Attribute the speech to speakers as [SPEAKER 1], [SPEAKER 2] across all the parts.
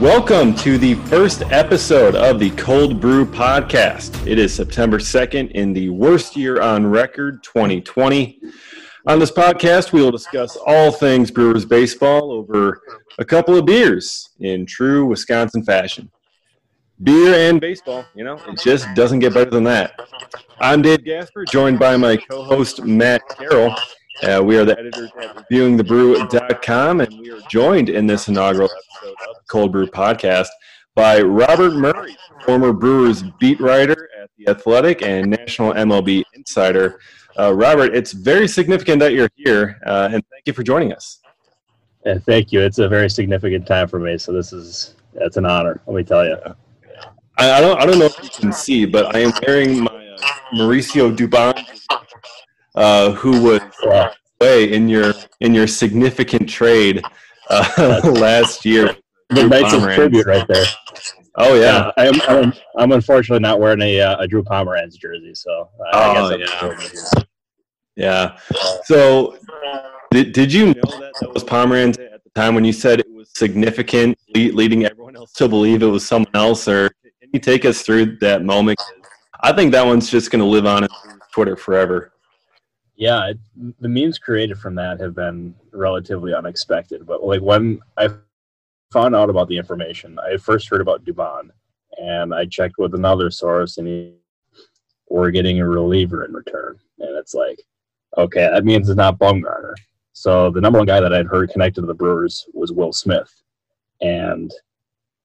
[SPEAKER 1] Welcome to the first episode of the Cold Brew Podcast. It is September 2nd in the worst year on record, 2020. On this podcast, we will discuss all things Brewers baseball over a couple of beers in true Wisconsin fashion. Beer and baseball, you know, it just doesn't get better than that. I'm Dave Gasper, joined by my co host, Matt Carroll. Uh, we are the editors at reviewingthebrew.com, and we are joined in this inaugural episode of the Cold Brew Podcast by Robert Murray, former Brewers beat writer at The Athletic and National MLB Insider. Uh, Robert, it's very significant that you're here, uh, and thank you for joining us.
[SPEAKER 2] Yeah, thank you. It's a very significant time for me, so this is that's an honor. Let me tell you.
[SPEAKER 1] I, I don't, I don't know if you can see, but I am wearing my uh, Mauricio Dubon uh, who was way in your in your significant trade uh, last year.
[SPEAKER 2] The Knights of tribute right there.
[SPEAKER 1] Oh yeah,
[SPEAKER 2] yeah I'm, I'm, I'm unfortunately not wearing a, uh, a Drew Pomeranz jersey, so
[SPEAKER 1] I, oh, I yeah. Yeah. So, did, did you know that that was Pomeranz at the time when you said it was significant, leading everyone else to believe it was someone else? Or can you take us through that moment? I think that one's just going to live on Twitter forever
[SPEAKER 2] yeah, it, the memes created from that have been relatively unexpected. But like when I found out about the information, I first heard about Dubon, and I checked with another source, and he, we're getting a reliever in return, and it's like, okay, that means it's not Bumgarner. So the number one guy that I'd heard connected to the Brewers was Will Smith, and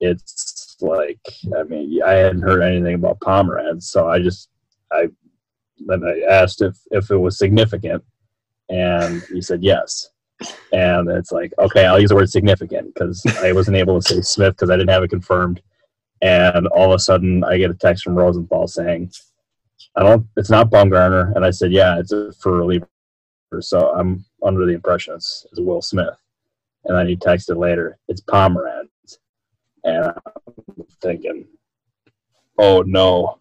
[SPEAKER 2] it's like, I mean, I hadn't heard anything about Pomeranz, so I just I then I asked if if it was significant, and he said yes. And it's like, okay, I'll use the word significant because I wasn't able to say Smith because I didn't have it confirmed. And all of a sudden, I get a text from Rosenthal saying, "I don't, it's not Bumgarner." And I said, "Yeah, it's a for reliever." So I'm under the impression it's, it's Will Smith. And then he texted later, "It's Pomeranz." And I'm thinking, oh no,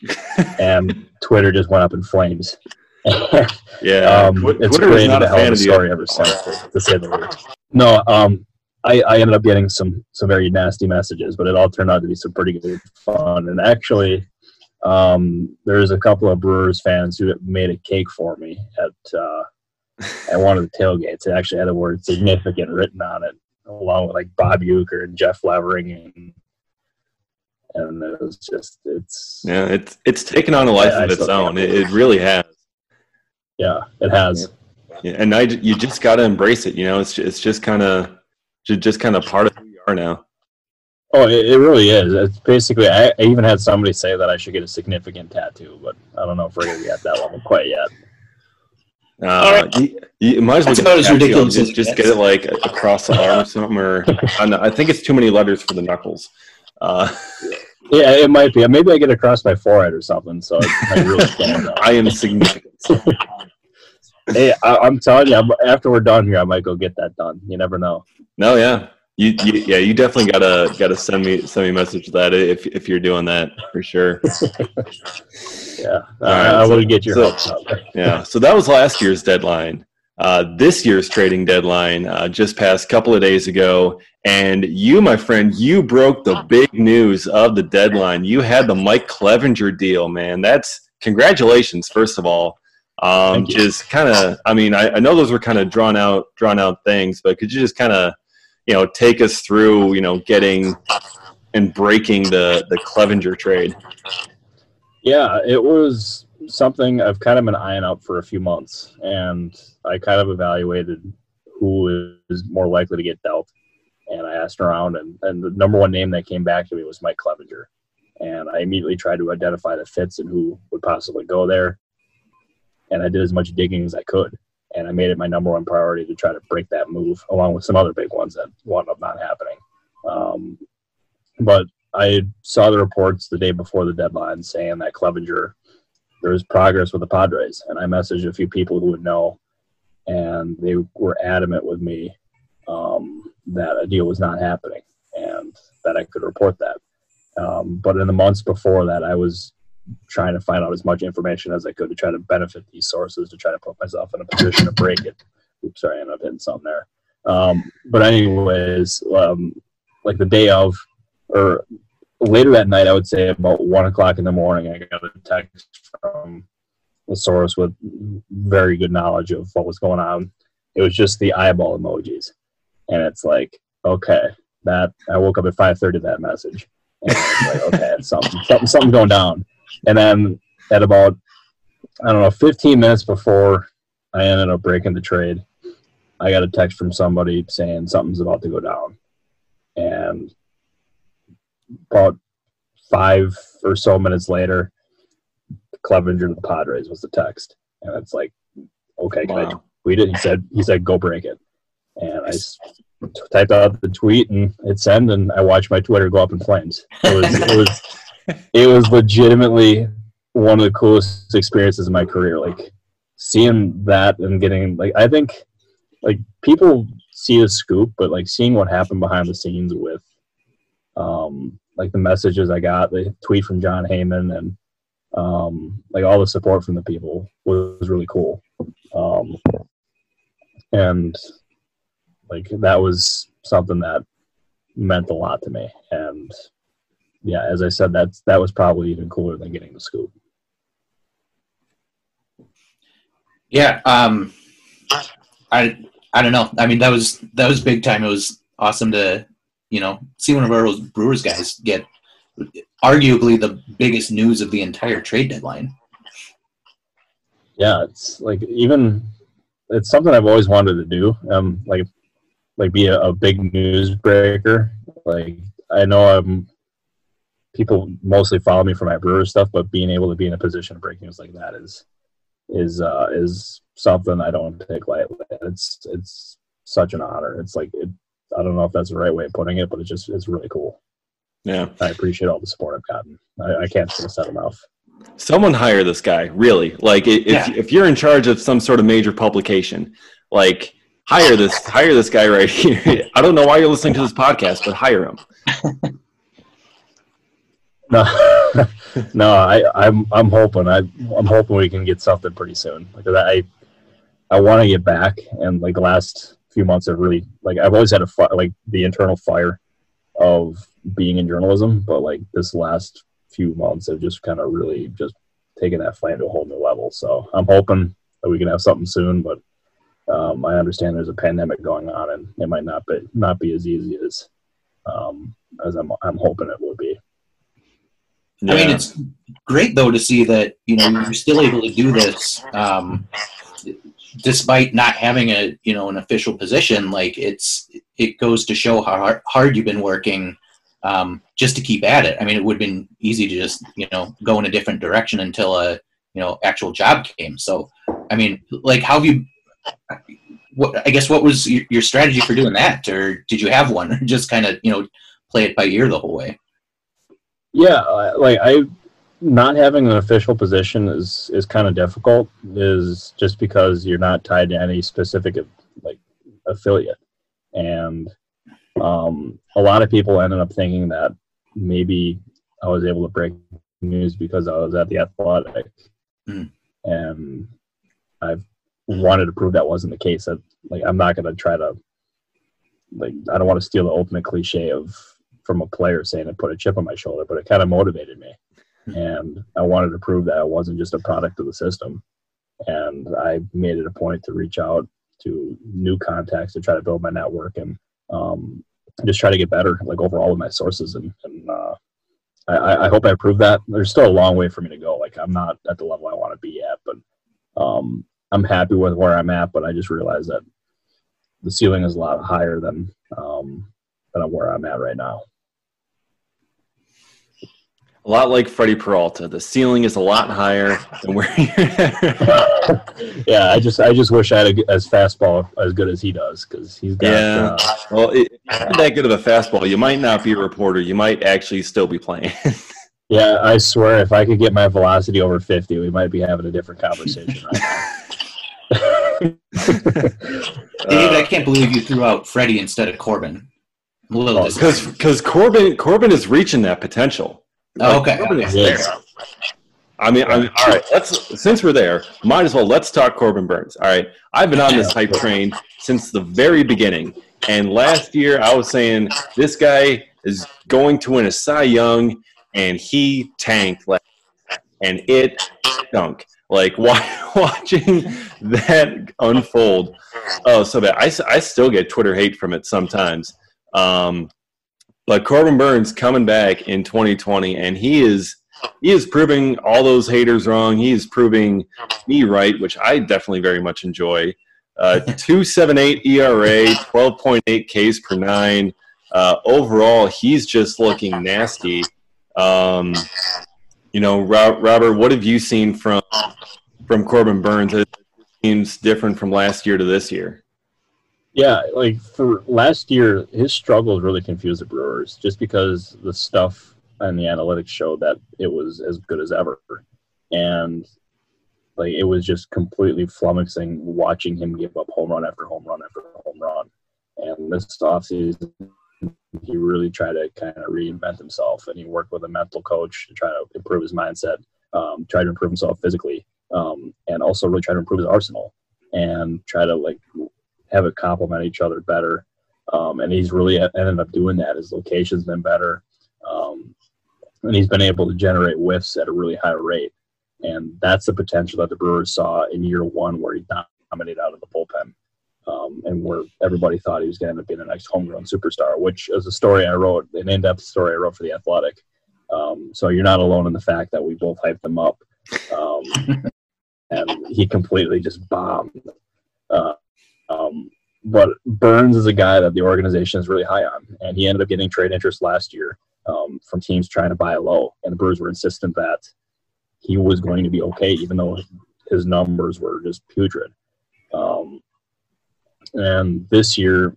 [SPEAKER 2] and Twitter just went up in flames.
[SPEAKER 1] yeah,
[SPEAKER 2] um, Twitter it's created a hell of a story ever since, to, to say the least. No, um, I, I ended up getting some some very nasty messages, but it all turned out to be some pretty good fun. And actually, um, there's a couple of Brewers fans who made a cake for me at uh, at one of the tailgates. It actually had the word "significant" written on it, along with like Bob Uecker and Jeff Levering and and it was just it's
[SPEAKER 1] yeah it's it's taken on a life of its own. It, it, really has.
[SPEAKER 2] Yeah it has.
[SPEAKER 1] Yeah, and I, you just got to embrace it you know? It's it's just kind of just kind of part of who you are now.
[SPEAKER 2] Oh it, it really is. It's basically I, I, even had somebody say that i should get a significant tattoo but i don't know if we're gonna get that level quite yet.
[SPEAKER 1] Uh, right. you, you, might as well get it ridiculous. Just, just get it like across the arm or something, or I, I think it's too many letters for the knuckles. Uh,
[SPEAKER 2] yeah, it might be. Maybe I get across my forehead or something. So I really stand
[SPEAKER 1] I am significant.
[SPEAKER 2] hey, I, am telling you, after we're done here, I might go get that done. You never know.
[SPEAKER 1] No, yeah, you, you yeah, you definitely gotta gotta send me send me a message that if if you're doing that for sure.
[SPEAKER 2] yeah, uh, I will get your
[SPEAKER 1] so, Yeah, so that was last year's deadline. Uh, this year's trading deadline uh, just passed a couple of days ago, and you, my friend, you broke the big news of the deadline. You had the Mike Clevinger deal, man. That's congratulations, first of all. Um, just kind of, I mean, I, I, know those were kind of drawn out, drawn out things, but could you just kind of, you know, take us through, you know, getting and breaking the the Clevinger trade?
[SPEAKER 2] Yeah, it was something I've kind of been eyeing up for a few months, and I kind of evaluated who is more likely to get dealt. And I asked around, and, and the number one name that came back to me was Mike Clevinger. And I immediately tried to identify the fits and who would possibly go there. And I did as much digging as I could. And I made it my number one priority to try to break that move, along with some other big ones that wound up not happening. Um, but I saw the reports the day before the deadline saying that Clevinger there was progress with the Padres, and I messaged a few people who would know, and they were adamant with me um, that a deal was not happening and that I could report that. Um, but in the months before that, I was trying to find out as much information as I could to try to benefit these sources to try to put myself in a position to break it. Oops, sorry, I ended up hitting something there. Um, but anyways, um, like the day of, or later that night, I would say about one o'clock in the morning, I got a text from a source with very good knowledge of what was going on. It was just the eyeball emojis, and it's like, okay, that I woke up at five thirty that message, and it's like, okay, it's something, something, something going down. And then at about I don't know, fifteen minutes before I ended up breaking the trade, I got a text from somebody saying something's about to go down, and about five or so minutes later, Clevinger to the Padres was the text, and it's like, okay, can wow. I tweet it? He said, he said, go break it, and I typed out the tweet and it sent, and I watched my Twitter go up in flames. It was, it was, it was legitimately one of the coolest experiences in my career. Like seeing that and getting like, I think like people see the scoop, but like seeing what happened behind the scenes with um, like the messages I got, the tweet from Jon Heyman, and um, like all the support from the people was really cool. Um, and like that was something that meant a lot to me. And yeah, as I said, that's that was probably even cooler than getting the scoop.
[SPEAKER 3] Yeah, um, I I don't know. I mean, that was that was big time. It was awesome to you know, see one of our Brewers guys get arguably the biggest news of the entire trade deadline.
[SPEAKER 2] Yeah, it's like even it's something I've always wanted to do. Um, like like be a, a big news breaker. Like I know I'm people mostly follow me for my brewer stuff, but being able to be in a position of breaking news like that is is uh, is something I don't take lightly. It's it's such an honor. It's like it, I don't know if that's the right way of putting it, but it's just it's really cool.
[SPEAKER 1] Yeah,
[SPEAKER 2] I appreciate all the support I've gotten. I, I can't stress that enough.
[SPEAKER 1] Someone hire this guy, really. Like, if yeah. if you're in charge of some sort of major publication, like hire this hire this guy right here. I don't know why you're listening to this podcast, but hire him.
[SPEAKER 2] no, no, I, I'm I'm hoping I I'm hoping we can get something pretty soon because I I want to get back and like the last few months have really like I've always had a fi- like the internal fire of being in journalism, but like this last few months have just kind of really just taken that flame to a whole new level. So I'm hoping that we can have something soon, but um, I understand there's a pandemic going on, and it might not be not be as easy as um, as I'm I'm hoping it would be.
[SPEAKER 3] Yeah. I mean, it's great though to see that you know you're still able to do this um, despite not having a you know an official position like it's it goes to show how hard, hard you've been working um, just to keep at it. I mean it would have been easy to just you know go in a different direction until a you know actual job came. So i mean like how have you what i guess what was your strategy for doing that? Or did you have one? Or just kind of you know play it by ear the whole way?
[SPEAKER 2] Yeah like i not having an official position is is kind of difficult is just because you're not tied to any specific like affiliate. And um, a lot of people ended up thinking that maybe i was able to break news because i was at the athletic mm. and i've wanted to prove that wasn't the case that like i'm not going to try to like i don't want to steal the ultimate cliche of from a player saying it put a chip on my shoulder but it kind of motivated me and I wanted to prove that I wasn't just a product of the system. And I made it a point to reach out to new contacts to try to build my network and um, just try to get better, like overall with my sources. And, and uh, I, I, hope I prove that. There's still a long way for me to go. Like I'm not at the level I want to be at, but um, I'm happy with where I'm at. But I just realized that the ceiling is a lot higher than um, than where I'm at right now
[SPEAKER 1] a lot like Freddie Peralta. The ceiling is a lot higher than where you're
[SPEAKER 2] yeah, I just I just wish I had a, as fastball as good as he does because he's got.
[SPEAKER 1] Yeah. Uh, well, it, that good of a fastball, you might not be a reporter. You might actually still be playing.
[SPEAKER 2] yeah, I swear, if I could get my velocity over fifty, we might be having a different conversation right now.
[SPEAKER 3] David, I can't believe you threw out Freddie instead of Corbin.
[SPEAKER 1] Because because Corbin Corbin is reaching that potential.
[SPEAKER 3] Okay.
[SPEAKER 1] I mean, I mean, all right. Let's since we're there, might as well let's talk Corbin Burnes. All right, I've been on this hype train since the very beginning. And last year, I was saying this guy is going to win a Cy Young, and he tanked, and it stunk. Like watching that unfold, oh, so bad. I, I still get Twitter hate from it sometimes. Um, but Corbin Burnes coming back in 2020, and he is he is proving all those haters wrong. He is proving me right, which I definitely very much enjoy. Uh, 278 ERA, 12.8 Ks per nine. Uh, overall, he's just looking nasty. Um, you know, Robert, what have you seen from from Corbin Burnes? It seems different from last year to this year.
[SPEAKER 2] Yeah, like for last year, his struggles really confused the Brewers, just because the stuff and the analytics showed that it was as good as ever, and like it was just completely flummoxing watching him give up home run after home run after home run. And this offseason, he really tried to kind of reinvent himself, and he worked with a mental coach to try to improve his mindset, um, try to improve himself physically, um, and also really try to improve his arsenal and try to like have it complement each other better. Um, and he's really ended up doing that. His location's been better, um, and he's been able to generate whiffs at a really high rate. And that's the potential that the Brewers saw in year one, where he dominated out of the bullpen um, and where everybody thought he was going to end up being the next homegrown superstar, which is a story I wrote, an in-depth story I wrote for the Athletic. Um, so you're not alone in the fact that we both hyped him up, um, and he completely just bombed. Uh, um, but Burnes is a guy that the organization is really high on, and he ended up getting trade interest last year um, from teams trying to buy low, and the Brewers were insistent that he was going to be okay, even though his numbers were just putrid. Um, and this year,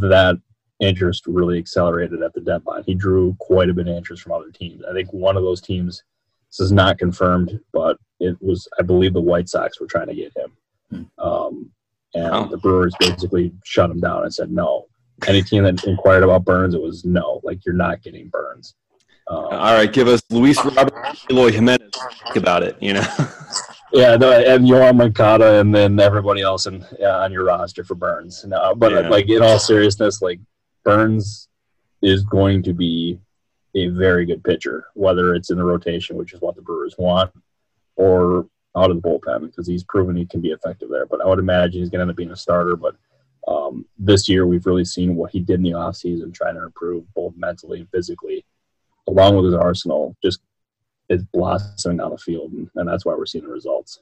[SPEAKER 2] that interest really accelerated at the deadline. He drew quite a bit of interest from other teams. I think one of those teams, this is not confirmed, but it was, I believe, the White Sox were trying to get him. Hmm. Um, and the Brewers basically shut him down and said no. Any team that inquired about Burnes, it was no, like you're not getting Burnes.
[SPEAKER 1] Um, All right, give us Luis Robert, Eloy Jimenez. Think about it, you know.
[SPEAKER 2] Yeah, no, and Yoan Moncada, and then everybody else in, yeah, on your roster for Burnes. No, but yeah. like in all seriousness, like Burnes is going to be a very good pitcher, whether it's in the rotation, which is what the Brewers want, or out of the bullpen because he's proven he can be effective there. But I would imagine he's going to end up being a starter. But um, this year, we've really seen what he did in the offseason, trying to improve both mentally and physically, along with his arsenal. Just is blossoming on the field, and, and that's why we're seeing the results.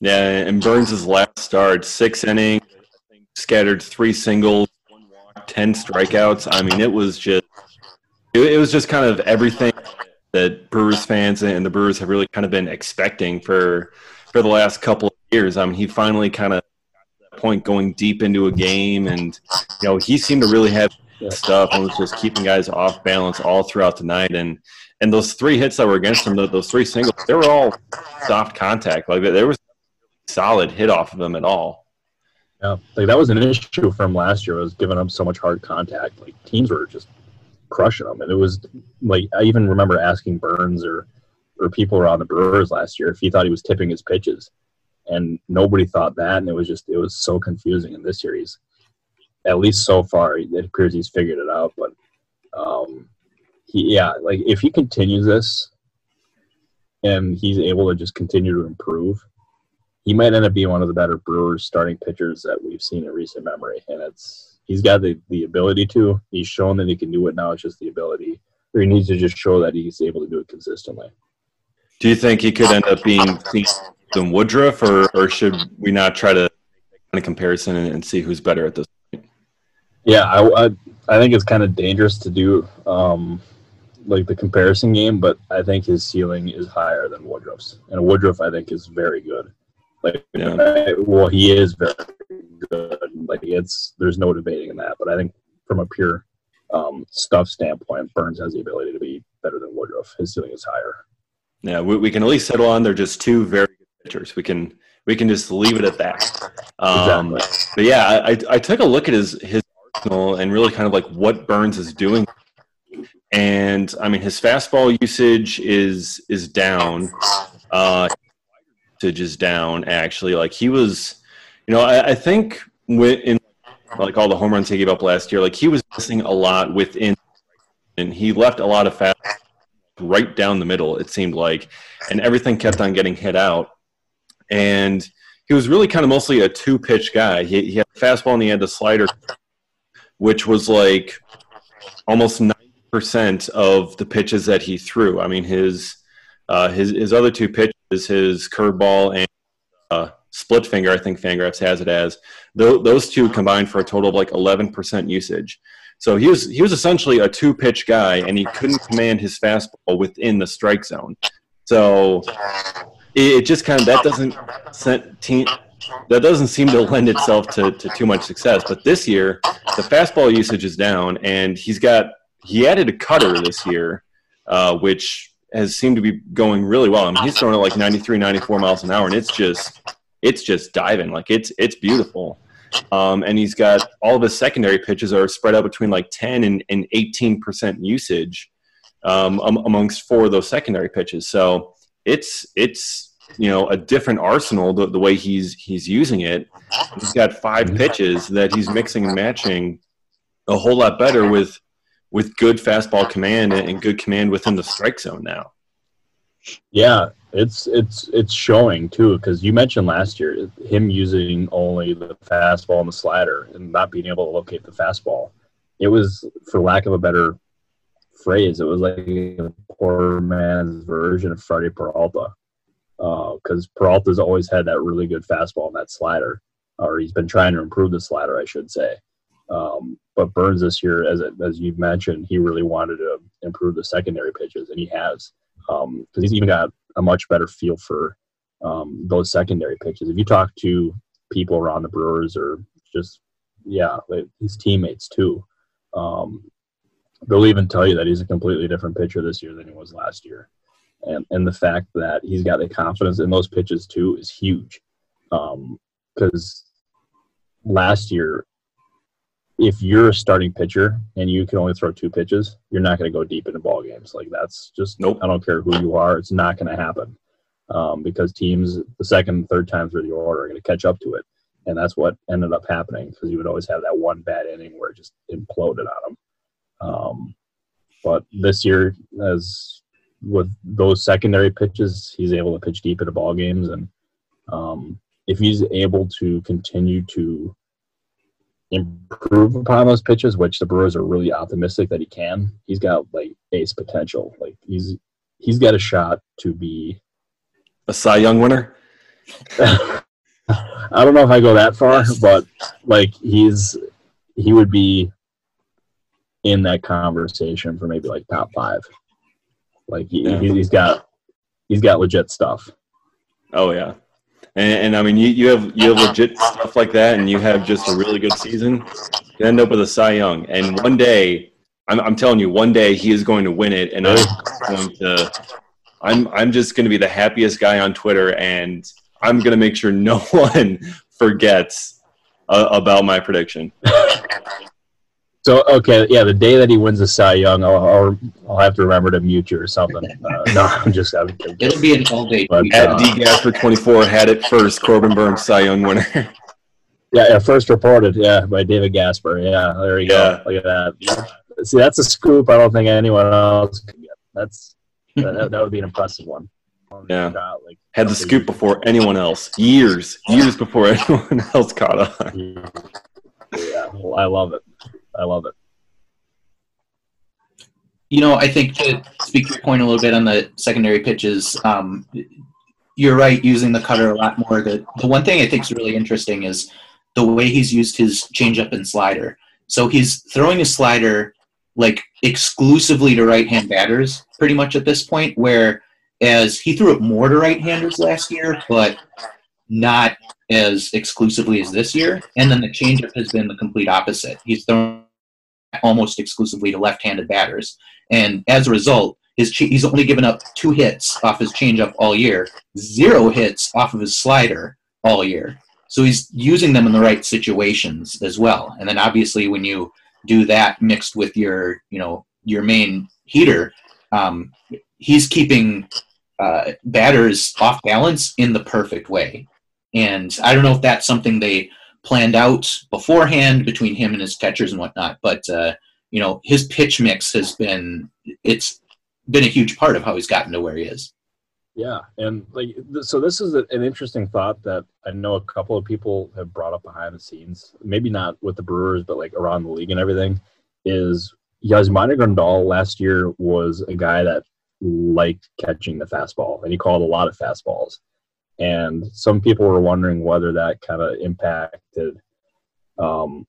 [SPEAKER 1] Yeah, and Burnes' last start, six innings, scattered three singles, one walk, ten strikeouts. I mean, it was just it was just kind of everything that Brewers fans and the Brewers have really kind of been expecting for for the last couple of years. I mean, he finally kind of point going deep into a game, and you know, he seemed to really have stuff and was just keeping guys off balance all throughout the night. And and those three hits that were against him, those three singles, they were all soft contact. Like there was solid hit off of them at all.
[SPEAKER 2] Yeah, like that was an issue from last year. Was giving up so much hard contact. Like teams were just crushing them, and it was like I even remember asking Burnes or or people around the Brewers last year if he thought he was tipping his pitches, and nobody thought that, and it was just it was so confusing. In this series, at least so far, it appears he's figured it out. But um, he, yeah, like if he continues this and he's able to just continue to improve, he might end up being one of the better Brewers starting pitchers that we've seen in recent memory. And it's he's got the, the ability to. He's shown that he can do it now. It's just the ability, or he needs to just show that he's able to do it consistently.
[SPEAKER 1] Do you think he could end up being than Woodruff, or, or should we not try to kind of comparison and, and see who's better at this point?
[SPEAKER 2] Yeah, I, I, I think it's kind of dangerous to do. Um, like the comparison game, but I think his ceiling is higher than Woodruff's, and Woodruff I think is very good. Like, yeah. I, well, he is very good. Like it's there's no debating in that. But I think from a pure um, stuff standpoint, Burnes has the ability to be better than Woodruff. His ceiling is higher.
[SPEAKER 1] Yeah, we, we can at least settle on they're just two very good pitchers. We can we can just leave it at that. Um, exactly. But yeah, I, I took a look at his his arsenal and really kind of like what Burnes is doing and I mean his fastball usage is is down. Uh, usage is down actually. Like he was, you know, I, I think in like all the home runs he gave up last year, like he was missing a lot within, and he left a lot of fast right down the middle. It seemed like, and everything kept on getting hit out, and he was really kind of mostly a two pitch guy. He, he had a fastball and he had the slider, which was like almost ninety percent of the pitches that he threw. I mean his uh, his his other two pitches, his curveball and uh, split finger, I think Fangraphs has it as. Th- those two combined for a total of like 11% usage. So he was he was essentially a two pitch guy, and he couldn't command his fastball within the strike zone. So it, just kind of that doesn't that doesn't seem to lend itself to, to too much success. But this year, the fastball usage is down, and he's got he added a cutter this year, uh, which has seemed to be going really well. I mean, he's throwing at like 93, 94 miles an hour, and it's just it's just diving like it's it's beautiful. Um, and he's got all of his secondary pitches are spread out between like 10 and, and 18 percent usage um, amongst four of those secondary pitches. So it's it's you know a different arsenal the, the way he's he's using it. He's got five mm-hmm. pitches that he's mixing and matching a whole lot better with with good fastball command and good command within the strike zone now.
[SPEAKER 2] Yeah, it's it's it's showing too because you mentioned last year him using only the fastball and the slider and not being able to locate the fastball. It was, for lack of a better phrase, it was like a poor man's version of Freddie Peralta because uh, Peralta's always had that really good fastball and that slider, or he's been trying to improve the slider, I should say. Um, but Burnes this year, as as you've mentioned, he really wanted to improve the secondary pitches, and he has um, because he's even got a much better feel for um, those secondary pitches. If you talk to people around the Brewers or just yeah, his teammates too, um, they'll even tell you that he's a completely different pitcher this year than he was last year. And and the fact that he's got the confidence in those pitches too is huge. Because um, last year if you're a starting pitcher and you can only throw two pitches, you're not going to go deep into ball games. Like that's just nope. I don't care who you are, it's not going to happen um, because teams the second, third times through the order are going to catch up to it, and that's what ended up happening because you would always have that one bad inning where it just imploded on them. Um, but this year, as with those secondary pitches, he's able to pitch deep into ball games, and um, if he's able to continue to improve upon those pitches, which the Brewers are really optimistic that he can. He's got like ace potential. Like he's he's got a shot to be
[SPEAKER 1] a Cy Young winner.
[SPEAKER 2] I don't know if I go that far, but like he's he would be in that conversation for maybe like top five. Like he, yeah. he's got he's got legit stuff.
[SPEAKER 1] Oh yeah, and, and, I mean, you, you have you have legit stuff like that, and you have just a really good season. You end up with a Cy Young, and one day, I'm, I'm telling you, one day he is going to win it, and I'm going to, I'm I'm just going to be the happiest guy on Twitter, and I'm going to make sure no one forgets uh, about my prediction.
[SPEAKER 2] So okay, yeah, the day that he wins the Cy Young, I'll, I'll, I'll have to remember to mute you or something. Uh, no, I'm just I'm,
[SPEAKER 3] It'll be an all day.
[SPEAKER 1] At uh, D Gasper 24 had it first. Corbin Burnes Cy Young winner.
[SPEAKER 2] yeah, yeah, first reported, yeah, by David Gasper. Yeah, there you yeah. go. Look at that. See, that's a scoop. I don't think anyone else can get. That's that, that would be an impressive one.
[SPEAKER 1] Yeah, like, had the scoop before anyone else. Years, years before anyone else caught
[SPEAKER 2] on. Yeah, well, I love it. I love it.
[SPEAKER 3] You know, I think to speak to your point a little bit on the secondary pitches, um, you're right, using the cutter a lot more. The, the one thing I think is really interesting is the way he's used his changeup and slider. So he's throwing a slider like exclusively to right hand batters pretty much at this point, where as he threw it more to right handers last year, but not as exclusively as this year. And then the changeup has been the complete opposite. He's thrown almost exclusively to left-handed batters, and as a result, his he's only given up two hits off his changeup all year, zero hits off of his slider all year. So he's using them in the right situations as well. And then obviously, when you do that mixed with your you know your main heater, um, he's keeping uh, batters off balance in the perfect way. And I don't know if that's something they planned out beforehand between him and his catchers and whatnot. But uh, you know, his pitch mix has been it's been a huge part of how he's gotten to where he is.
[SPEAKER 2] Yeah, and like so, this is an interesting thought that I know a couple of people have brought up behind the scenes. Maybe not with the Brewers, but like around the league and everything. Is Yasmani Grandal last year was a guy that liked catching the fastball, and he called a lot of fastballs. And some people were wondering whether that kind of impacted um,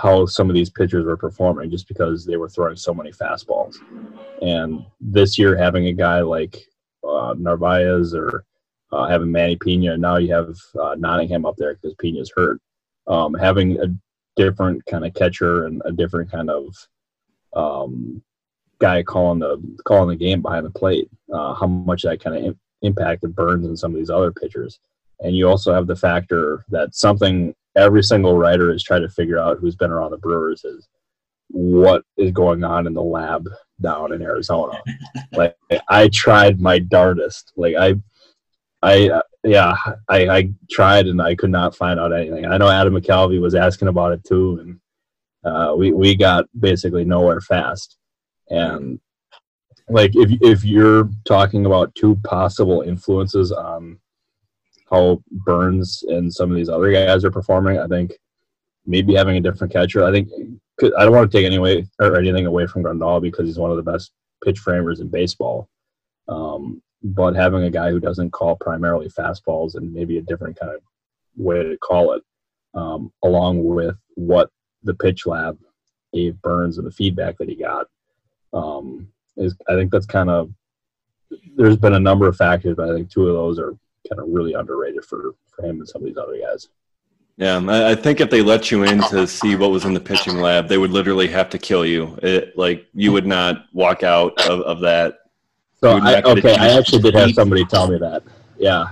[SPEAKER 2] how some of these pitchers were performing, just because they were throwing so many fastballs. And this year, having a guy like uh, Narvaez or uh, having Manny Pena, now you have uh, Nottingham up there because Pena's hurt. Um, having a different kind of catcher and a different kind of um, guy calling the calling the game behind the plate. Uh, how much that kind of Im- of Burnes and some of these other pitchers. And you also have the factor that something every single writer is trying to figure out who's been around the Brewers is what is going on in the lab down in Arizona. like I tried my darndest. Like I, I uh, yeah, I, I tried and I could not find out anything. I know Adam McCalvy was asking about it too, and uh, we we got basically nowhere fast. And like if if you're talking about two possible influences on how Burnes and some of these other guys are performing, I think maybe having a different catcher. I think I don't want to take any way or anything away from Grandal because he's one of the best pitch framers in baseball. Um, but having a guy who doesn't call primarily fastballs and maybe a different kind of way to call it, um, along with what the pitch lab gave Burnes and the feedback that he got, um, is I think that's kind of there's been a number of factors, but I think two of those are kind of really underrated for for him and some of these other guys.
[SPEAKER 1] Yeah, I think if they let you in to see what was in the pitching lab, they would literally have to kill you. It, like you would not walk out of, of that.
[SPEAKER 2] So I, okay, I actually did have somebody tell me that. Yeah,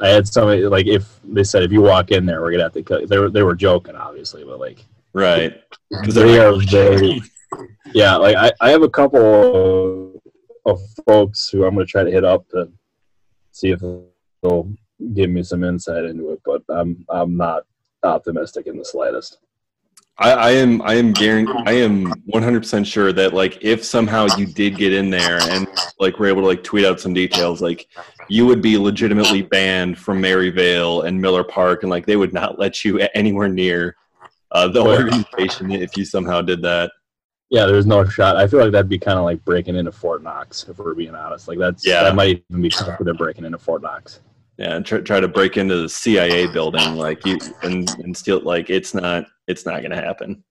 [SPEAKER 2] I had somebody like if they said if you walk in there, we're gonna have to kill. You. They were they were joking, obviously, but like
[SPEAKER 1] right
[SPEAKER 2] because they are very yeah. Like I, I have a couple of folks who I'm gonna try to hit up to see if they'll give me some insight into it, but I'm I'm not optimistic in the slightest.
[SPEAKER 1] I, I am I am guaranteed I am 100 percent sure that like if somehow you did get in there and like we're able to like tweet out some details, like you would be legitimately banned from Maryvale and Miller Park, and like they would not let you anywhere near uh, the organization if you somehow did that.
[SPEAKER 2] Yeah, there's no shot. I feel like that'd be kind of like breaking into Fort Knox, if we're being honest. Like that's yeah. that might even be considered breaking into Fort Knox.
[SPEAKER 1] Yeah, and try, try to break into the CIA building like you and and steal like it's not it's not going to happen.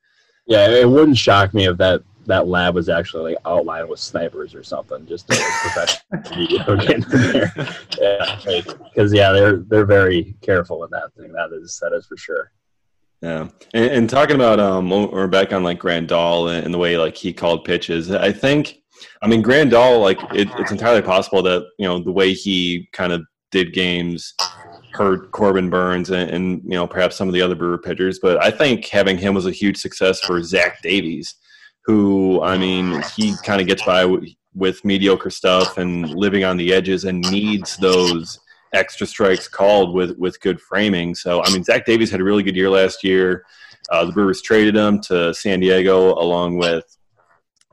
[SPEAKER 2] Yeah, it wouldn't shock me if that that lab was actually like outlined with snipers or something, just to professional media in there. Yeah, because yeah, they're they're very careful with that thing. That is that is for sure.
[SPEAKER 1] Yeah, and, and talking about um, we're back on like Grandal and, and the way like he called pitches. I think, I mean, Grandal like it, it's entirely possible that you know the way he kind of did games hurt Corbin Burnes and, and, you know perhaps some of the other Brewer pitchers. But I think having him was a huge success for Zach Davies, who I mean he kind of gets by with, with mediocre stuff and living on the edges and needs those extra strikes called with with good framing. So I mean Zach Davies had a really good year last year. Uh, the Brewers traded him to San Diego along with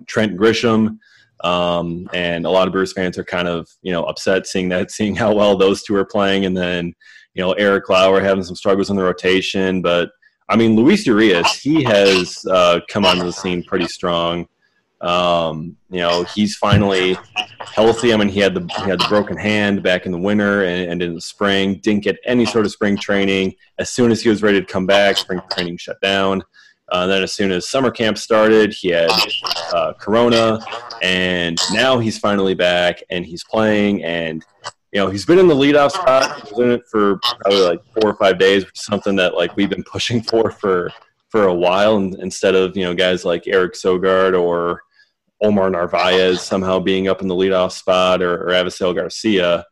[SPEAKER 1] Trent Grisham. Um, and a lot of Brewers fans are kind of you know upset seeing that, seeing how well those two are playing, and then you know Eric Lauer having some struggles in the rotation. But I mean, Luis Urias, he has uh, come onto the scene pretty strong. Um, you know, he's finally healthy. I mean, he had the he had the broken hand back in the winter and, and in the spring. Didn't get any sort of spring training. As soon as he was ready to come back, spring training shut down. Uh, then, as soon as summer camp started, he had uh, Corona, and now he's finally back and he's playing. And you know, he's been in the leadoff spot. In it for probably like four or five days, which is something that like we've been pushing for for for a while. And instead of you know guys like Eric Sogard or Omar Narvaez somehow being up in the leadoff spot or, or Avisail Garcia.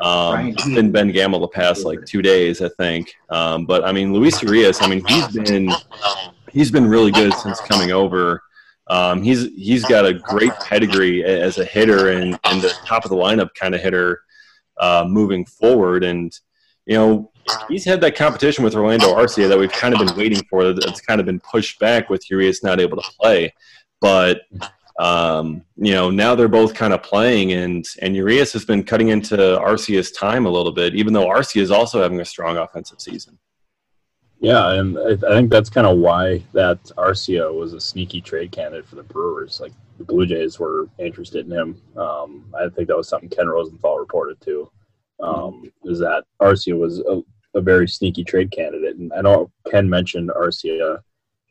[SPEAKER 1] Um, it's been Ben Gamel the past like two days, I think. Um, but I mean, Luis Urias, I mean, he's been he's been really good since coming over. Um, he's he's got a great pedigree as a hitter and, and the top of the lineup kind of hitter uh, moving forward. And you know, he's had that competition with Orlando Arcia that we've kind of been waiting for. That's kind of been pushed back with Urias not able to play, but um, you know now they're both kind of playing, and and Urias has been cutting into Arcia's time a little bit, even though Arcia is also having a strong offensive season.
[SPEAKER 2] Yeah, and I think that's kind of why that Arcia was a sneaky trade candidate for the Brewers. Like the Blue Jays were interested in him. Um, I think that was something Ken Rosenthal reported too. Um, is that Arcia was a, a, very sneaky trade candidate, and I know Ken mentioned Arcia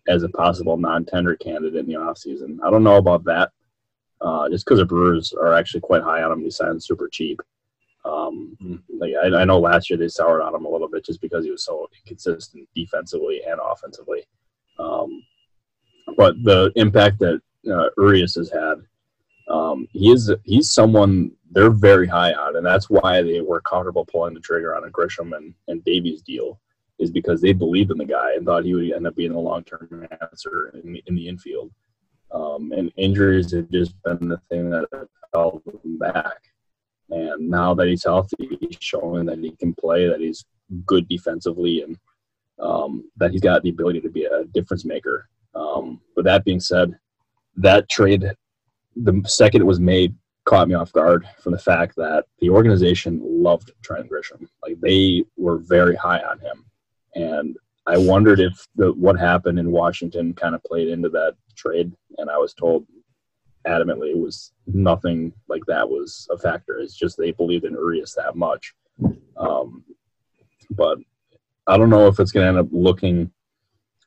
[SPEAKER 2] as a possible non-tender candidate in the offseason. I don't know about that, uh, just because the Brewers are actually quite high on him. He signed super cheap. Um, like I, I, know last year they soured on him a little bit just because he was so inconsistent defensively and offensively. Um, but the impact that uh, Urias has had, um, he is he's someone they're very high on, and that's why they were comfortable pulling the trigger on a Grisham and, and Davies deal, is because they believed in the guy and thought he would end up being a long term answer in the, in the infield. Um, and injuries have just been the thing that held him back. And now that he's healthy, he's showing that he can play, that he's good defensively, and um, that he's got the ability to be a difference maker. Um, but that being said, that trade, the second it was made, caught me off guard from the fact that the organization loved Trent Grisham. Like they were very high on him, and I wondered if the, what happened in Washington kind of played into that trade. And I was told adamantly it was nothing like that was a factor. It's just they believed in Urias that much. Um, but I don't know if it's going to end up looking,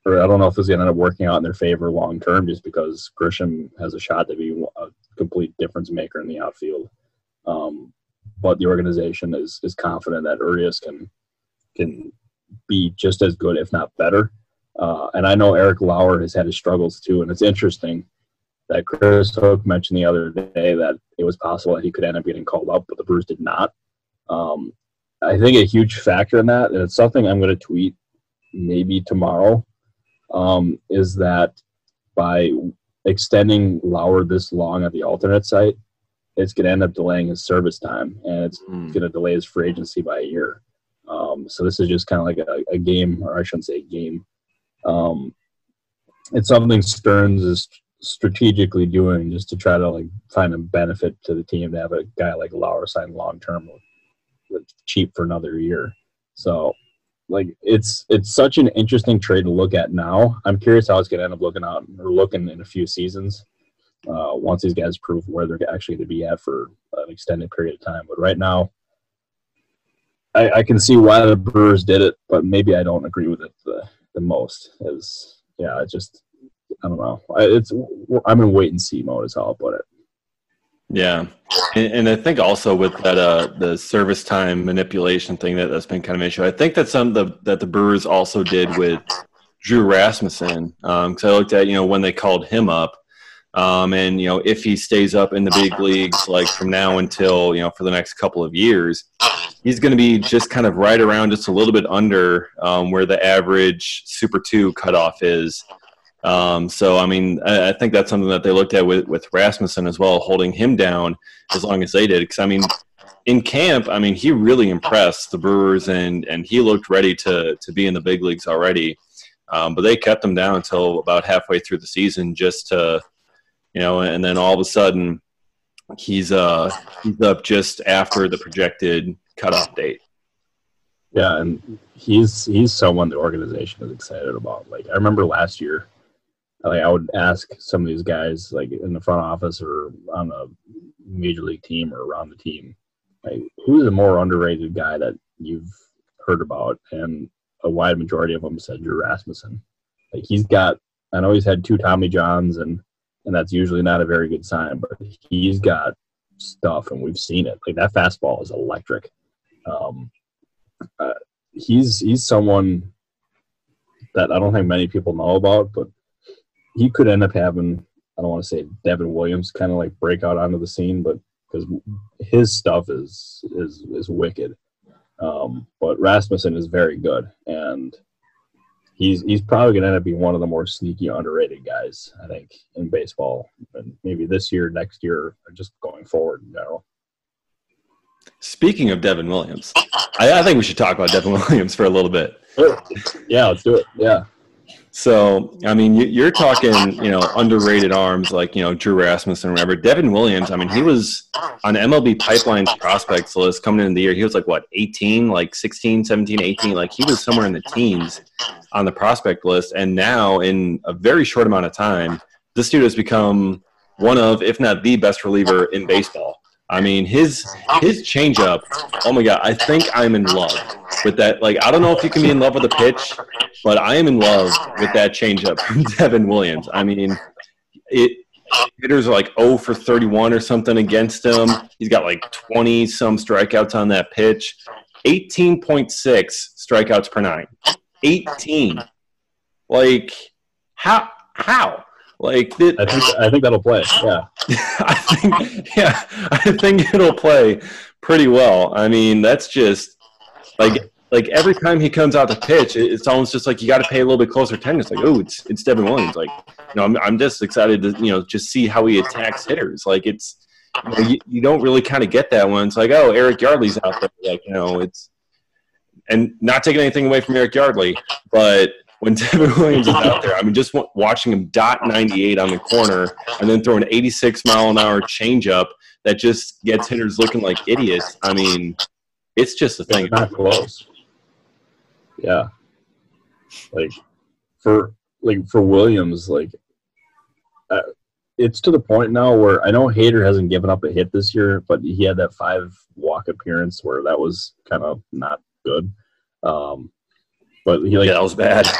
[SPEAKER 2] or I don't know if it's going to end up working out in their favor long term, just because Grisham has a shot to be a complete difference maker in the outfield. Um, but the organization is is confident that Urias can can be just as good, if not better. Uh, and I know Eric Lauer has had his struggles too, and it's interesting that Chris Hook mentioned the other day that it was possible that he could end up getting called up, but the Brewers did not. Um, I think a huge factor in that, and it's something I'm going to tweet maybe tomorrow, um, is that by extending Lauer this long at the alternate site, it's going to end up delaying his service time, and it's mm. going to delay his free agency by a year. Um, so this is just kind of like a, a, game, or I shouldn't say game. Um, it's something Stearns is strategically doing just to try to like find a benefit to the team to have a guy like Lauer sign long term with cheap for another year. So like it's it's such an interesting trade to look at now. I'm curious how it's going to end up looking out or looking in a few seasons uh, once these guys prove where they're actually going to be at for an extended period of time. But right now, I, I, can see why the Brewers did it, but maybe I don't agree with it the, the most. Is yeah, it just I don't know. It's I'm in wait and see mode is how I'll put it.
[SPEAKER 1] Yeah, and, and, I think also with that uh, the service time manipulation thing that that's been kind of an issue. I think that's some the, that the Brewers also did with Drew Rasmussen because um, I looked at you know when they called him up, um, and you know if he stays up in the big leagues like from now until you know for the next couple of years, he's going to be just kind of right around just a little bit under um, where the average Super Two cutoff is. Um, so, I mean, I, I, think that's something that they looked at with, with Rasmussen as well, holding him down as long as they did. Because, I mean, in camp, I mean, he really impressed the Brewers and, and he looked ready to, to be in the big leagues already. Um, but they kept him down until about halfway through the season just to, you know, and then all of a sudden he's, uh, he's up just after the projected cutoff date.
[SPEAKER 2] Yeah, and he's he's someone the organization is excited about. Like I remember last year, like I would ask some of these guys, like in the front office or on a major league team or around the team, like who's the more underrated guy that you've heard about? And a wide majority of them said Drew Rasmussen. Like he's got, I know he's had two Tommy Johns, and and that's usually not a very good sign, but he's got stuff, and we've seen it. Like that fastball is electric. Um, uh, he's he's someone that I don't think many people know about, but he could end up having I don't want to say Devin Williams kind of like break out onto the scene, but because his stuff is is is wicked. Um, but Rasmussen is very good, and he's he's probably going to end up being one of the more sneaky underrated guys I think in baseball, and maybe this year, next year, or just going forward in general.
[SPEAKER 1] Speaking of Devin Williams, I, I think we should talk about Devin Williams for a little bit.
[SPEAKER 2] Yeah, let's do it. Yeah.
[SPEAKER 1] So, I mean, you're talking, you know, underrated arms like, you know, Drew Rasmussen or whatever. Devin Williams, I mean, he was on MLB Pipeline's prospects list coming into the year. He was like, what, 18, like 16, 17, 18? Like, he was somewhere in the teens on the prospect list. And now, in a very short amount of time, this dude has become one of, if not the best reliever in baseball. I mean, his his changeup. Oh my god, I think I'm in love with that. Like, I don't know if you can be in love with a pitch, but I am in love with that changeup from Devin Williams. I mean, it hitters are like 0 for 31 or something against him. He's got like 20 some strikeouts on that pitch. 18.6 strikeouts per nine. 18. Like, how? How? Like
[SPEAKER 2] it, I think I think that'll play. Yeah.
[SPEAKER 1] I think yeah, I think it'll play pretty well. I mean, that's just like like every time he comes out to pitch, it's almost just like you got to pay a little bit closer attention. It's like, oh, it's it's Devin Williams. Like, you know, I'm I'm just excited to you know just see how he attacks hitters. Like it's you, know, you, you don't really kind of get that one. It's like, oh, Eric Yardley's out there. Like, you know, it's and not taking anything away from Eric Yardley, but when Devin Williams is out there. I mean, just watching him dot 98 on the corner and then throw an 86 mile an hour changeup that just gets hitters looking like idiots. I mean, it's just a thing.
[SPEAKER 2] Not close. Yeah, like for like for Williams, like uh, it's to the point now where I know Hader hasn't given up a hit this year, but he had that five walk appearance where that was kind of not good. Um, but he like
[SPEAKER 1] yeah, that was bad.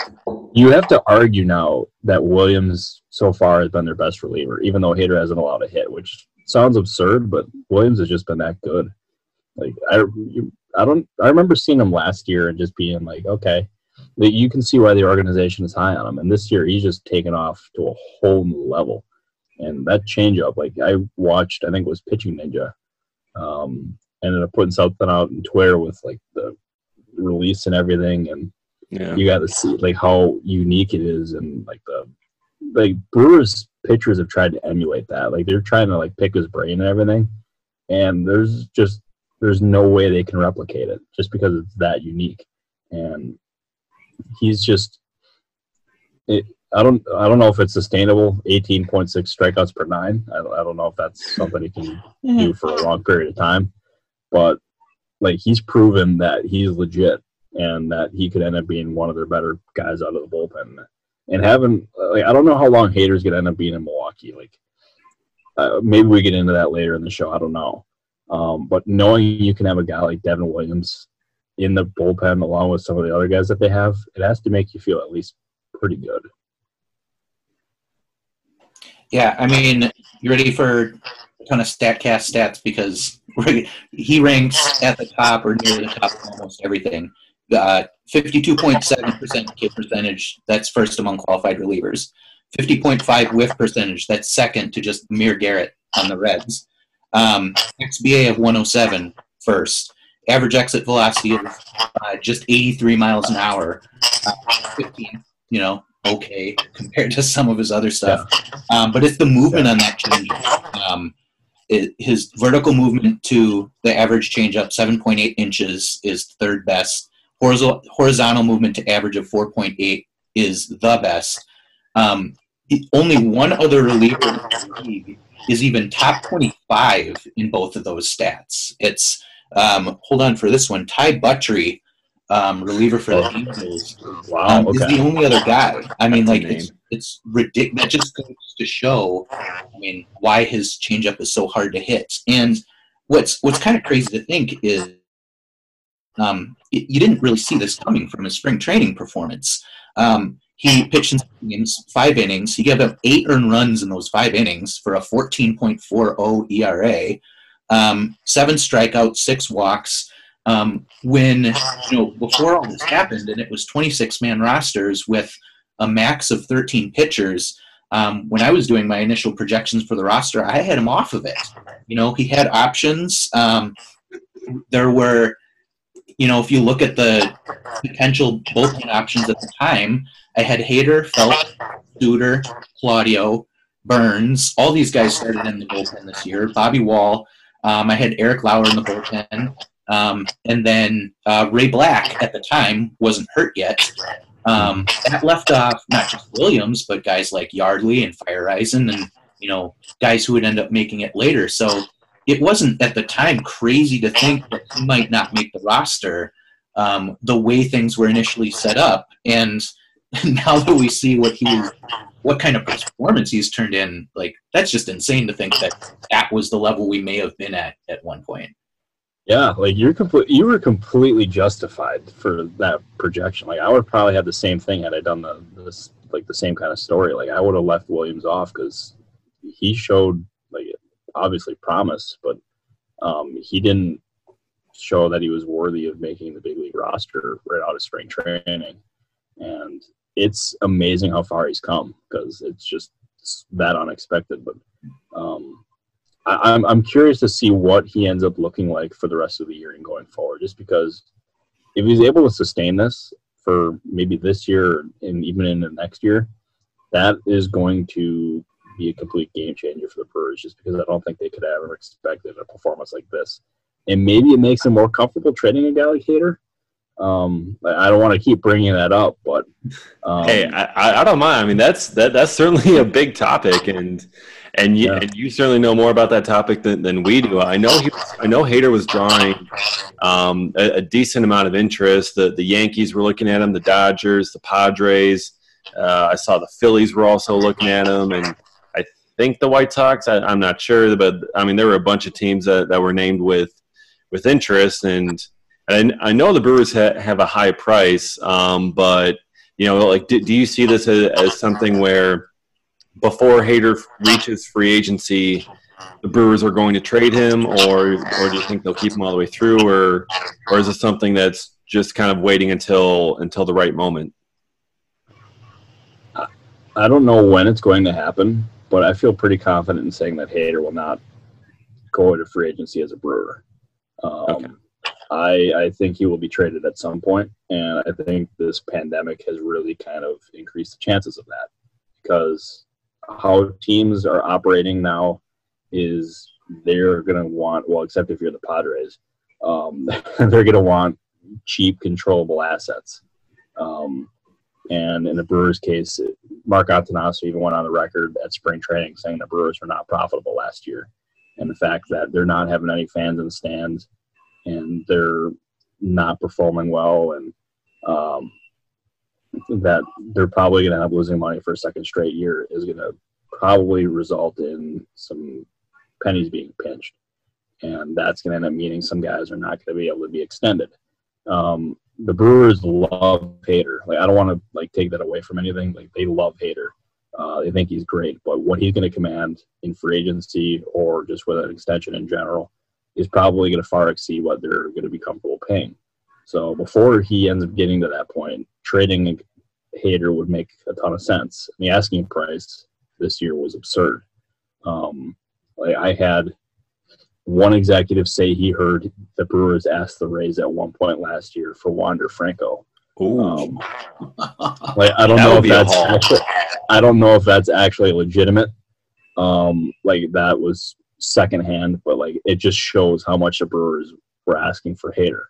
[SPEAKER 2] You have to argue now that Williams so far has been their best reliever, even though Hader hasn't allowed a hit, which sounds absurd, but Williams has just been that good. Like I, you, I don't, I remember seeing him last year and just being like, okay, that you can see why the organization is high on him, and this year he's just taken off to a whole new level. And that changeup, like I watched, I think it was Pitching Ninja, um, ended up putting something out on Twitter with like the release and everything, and yeah. You got to see like how unique it is, and like the like Brewers pitchers have tried to emulate that. Like they're trying to like pick his brain and everything, and there's just there's no way they can replicate it just because it's that unique. And he's just it, I don't I don't know if it's sustainable. Eighteen point six strikeouts per nine. I, I don't know if that's something he can mm-hmm. do for a long period of time, but like he's proven that he's legit and that he could end up being one of their better guys out of the bullpen. And having, like, I don't know how long Hader's going to end up being in Milwaukee. Like, uh, maybe we get into that later in the show. I don't know. Um, but knowing you can have a guy like Devin Williams in the bullpen along with some of the other guys that they have, it has to make you feel at least pretty good.
[SPEAKER 3] Yeah, I mean, you ready for kind of Statcast stats because he ranks at the top or near the top of almost everything. 52.7% K percentage, that's first among qualified relievers. 50.5 whiff percentage, that's second to just Amir Garrett on the Reds. Um, XBA of 107 first. Average exit velocity of uh, just 83 miles an hour. Uh, 15, you know, okay compared to some of his other stuff. Um, but it's the movement on that change. Um, it, his vertical movement to the average changeup, 7.8 inches, is third best horizontal movement to average of 4.8 is the best. Um, only one other reliever in the league is even top 25 in both of those stats. It's um, hold on for this one. Ty Buttrey, um, reliever for the Angels, wow, um, okay. is the only other guy. I mean, That's like it's, it's ridiculous. That just goes to show, I mean, why his changeup is so hard to hit. And what's what's kind of crazy to think is um, it, you didn't really see this coming from his spring training performance. Um, he pitched in games, five innings. He gave up eight earned runs in those five innings for a 14.40 ERA, um, seven strikeouts, six walks. Um, when you know before all this happened, and it was 26 man rosters with a max of 13 pitchers. Um, when I was doing my initial projections for the roster, I had him off of it. You know, he had options. Um, there were you know, if you look at the potential bullpen options at the time, I had Hader, Phelps, Suter, Claudio, Burnes. All these guys started in the bullpen this year. Bobby Wahl. Um, I had Eric Lauer in the bullpen. Um, and then uh, Ray Black at the time wasn't hurt yet. Um, that left off not just Williams, but guys like Yardley and Feyereisen and, you know, guys who would end up making it later. So it wasn't at the time crazy to think that he might not make the roster um, the way things were initially set up. And now that we see what he what kind of performance he's turned in, like that's just insane to think that that was the level we may have been at at one point.
[SPEAKER 2] Yeah, like you're complete. You were completely justified for that projection. Like I would probably have the same thing had I done the this like the same kind of story. Like I would have left Williams off because he showed obviously promise, but um, he didn't show that he was worthy of making the big league roster right out of spring training. And it's amazing how far he's come because it's just that unexpected. But um, I, I'm I'm curious to see what he ends up looking like for the rest of the year and going forward. Just because if he's able to sustain this for maybe this year and even in the next year, that is going to be a complete game changer for the Brewers. Just because I don't think they could have ever expected a performance like this, and maybe it makes them more comfortable trading a guy like. Um, I don't want to keep bringing that up, but
[SPEAKER 1] um, hey, I, I don't mind. I mean, that's that that's certainly a big topic, and and you, yeah. and you certainly know more about that topic than, than we do. I know he, I know Hader was drawing um, a, a, decent amount of interest. The the Yankees were looking at him, the Dodgers, the Padres. Uh, I saw the Phillies were also looking at him, and think the White Sox. I, am not sure, but I mean there were a bunch of teams that, that were named with with interest, and and I know the Brewers ha- have a high price, um, but you know, like, do, do you see this as, as something where before Hader reaches free agency, the Brewers are going to trade him, or or do you think they'll keep him all the way through, or or is it something that's just kind of waiting until until the right moment?
[SPEAKER 2] I don't know when it's going to happen, but I feel pretty confident in saying that Hader will not go into free agency as a Brewer. Um, okay. I, I think he will be traded at some point, and I think this pandemic has really kind of increased the chances of that because how teams are operating now is they're going to want well, except if you're the Padres, um, they're going to want cheap, controllable assets. Um, and in the Brewers' case, Mark Attanasio even went on the record at spring training saying the Brewers were not profitable last year, and the fact that they're not having any fans in the stands and they're not performing well, and um, that they're probably going to end up losing money for a second straight year is going to probably result in some pennies being pinched. And that's going to end up meaning some guys are not going to be able to be extended. Um, the Brewers love Hader. Like I don't want to like take that away from anything. Like they love Hader. Uh, they think he's great, but what he's going to command in free agency or just with an extension in general is probably going to far exceed what they're going to be comfortable paying. So before he ends up getting to that point, trading Hader would make a ton of sense. The asking price this year was absurd. Um, like I had one executive say he heard the Brewers asked the Rays at one point last year for Wander Franco. Um, like I don't know if that's actually, I don't know if that's actually legitimate. Um, like that was secondhand, but like it just shows how much the Brewers were asking for Hader.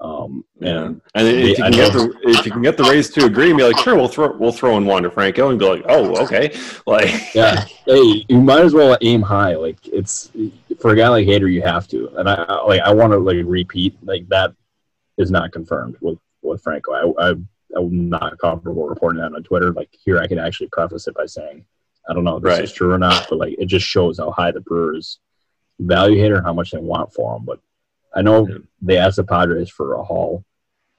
[SPEAKER 2] Um,
[SPEAKER 1] and and if, you can get the, if you can get the Rays to agree, and be like, sure, we'll throw we'll throw in Wander Franco, and be like, oh, okay, like
[SPEAKER 2] yeah, hey, you might as well aim high. Like it's for a guy like Hader, you have to. And I like I want to like repeat like that is not confirmed with with Franco. I, I I'm not comfortable reporting that on Twitter. Like here, I can actually preface it by saying I don't know if this right. is true or not, but like it just shows how high the Brewers value Hader and how much they want for him. But I know they asked the Padres for a haul,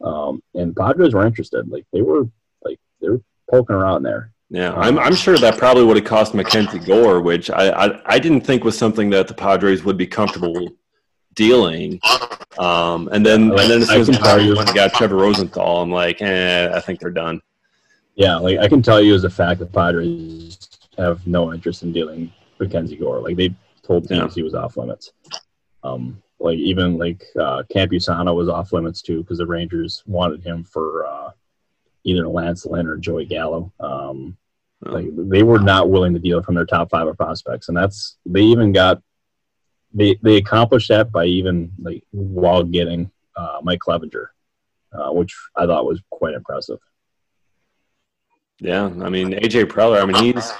[SPEAKER 2] um, and Padres were interested. Like they were like they were poking around there.
[SPEAKER 1] Yeah, I'm, I'm sure that probably would have cost Mackenzie Gore, which I, I, I didn't think was something that the Padres would be comfortable dealing. Um, and then and then as soon as the went and got Trevor Rosenthal, I'm like, eh, I think they're done.
[SPEAKER 2] Yeah, like I can tell you as a fact, the Padres have no interest in dealing Mackenzie Gore. Like they told teams yeah. he was off limits. Um, like even like uh, Campusano was off limits too because the Rangers wanted him for uh, either Lance Lynn or Joey Gallo. Um, oh. Like they were not willing to deal from their top five of prospects, and that's they even got they they accomplished that by even like while getting uh, Mike Clevinger, uh, which I thought was quite impressive.
[SPEAKER 1] Yeah, I mean AJ Preller. I mean he's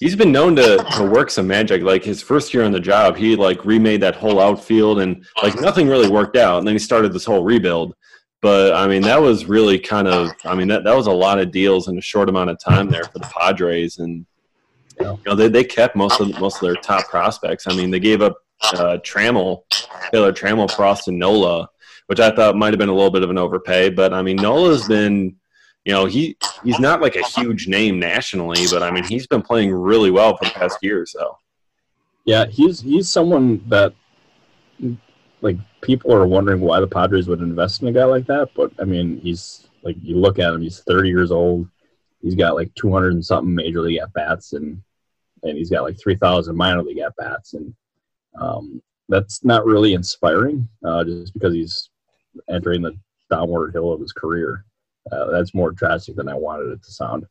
[SPEAKER 1] he's been known to to work some magic. Like his first year on the job, he like remade that whole outfield, and like nothing really worked out. And then he started this whole rebuild. But I mean that was really kind of I mean that that was a lot of deals in a short amount of time there for the Padres, and you know they they kept most of most of their top prospects. I mean they gave up uh, Trammell, Taylor Trammell for Austin Nola, which I thought might have been a little bit of an overpay. But I mean Nola's been you know, he he's not like a huge name nationally, but I mean, he's been playing really well for the past year or so.
[SPEAKER 2] Yeah, he's he's someone that like people are wondering why the Padres would invest in a guy like that, but I mean, he's like you look at him, he's 30 years old. He's got like 200 and something major league at bats, and and he's got like 3,000 minor league at bats, and um, that's not really inspiring, uh, just because he's entering the downward hill of his career. Uh, that's more drastic than I wanted it to sound.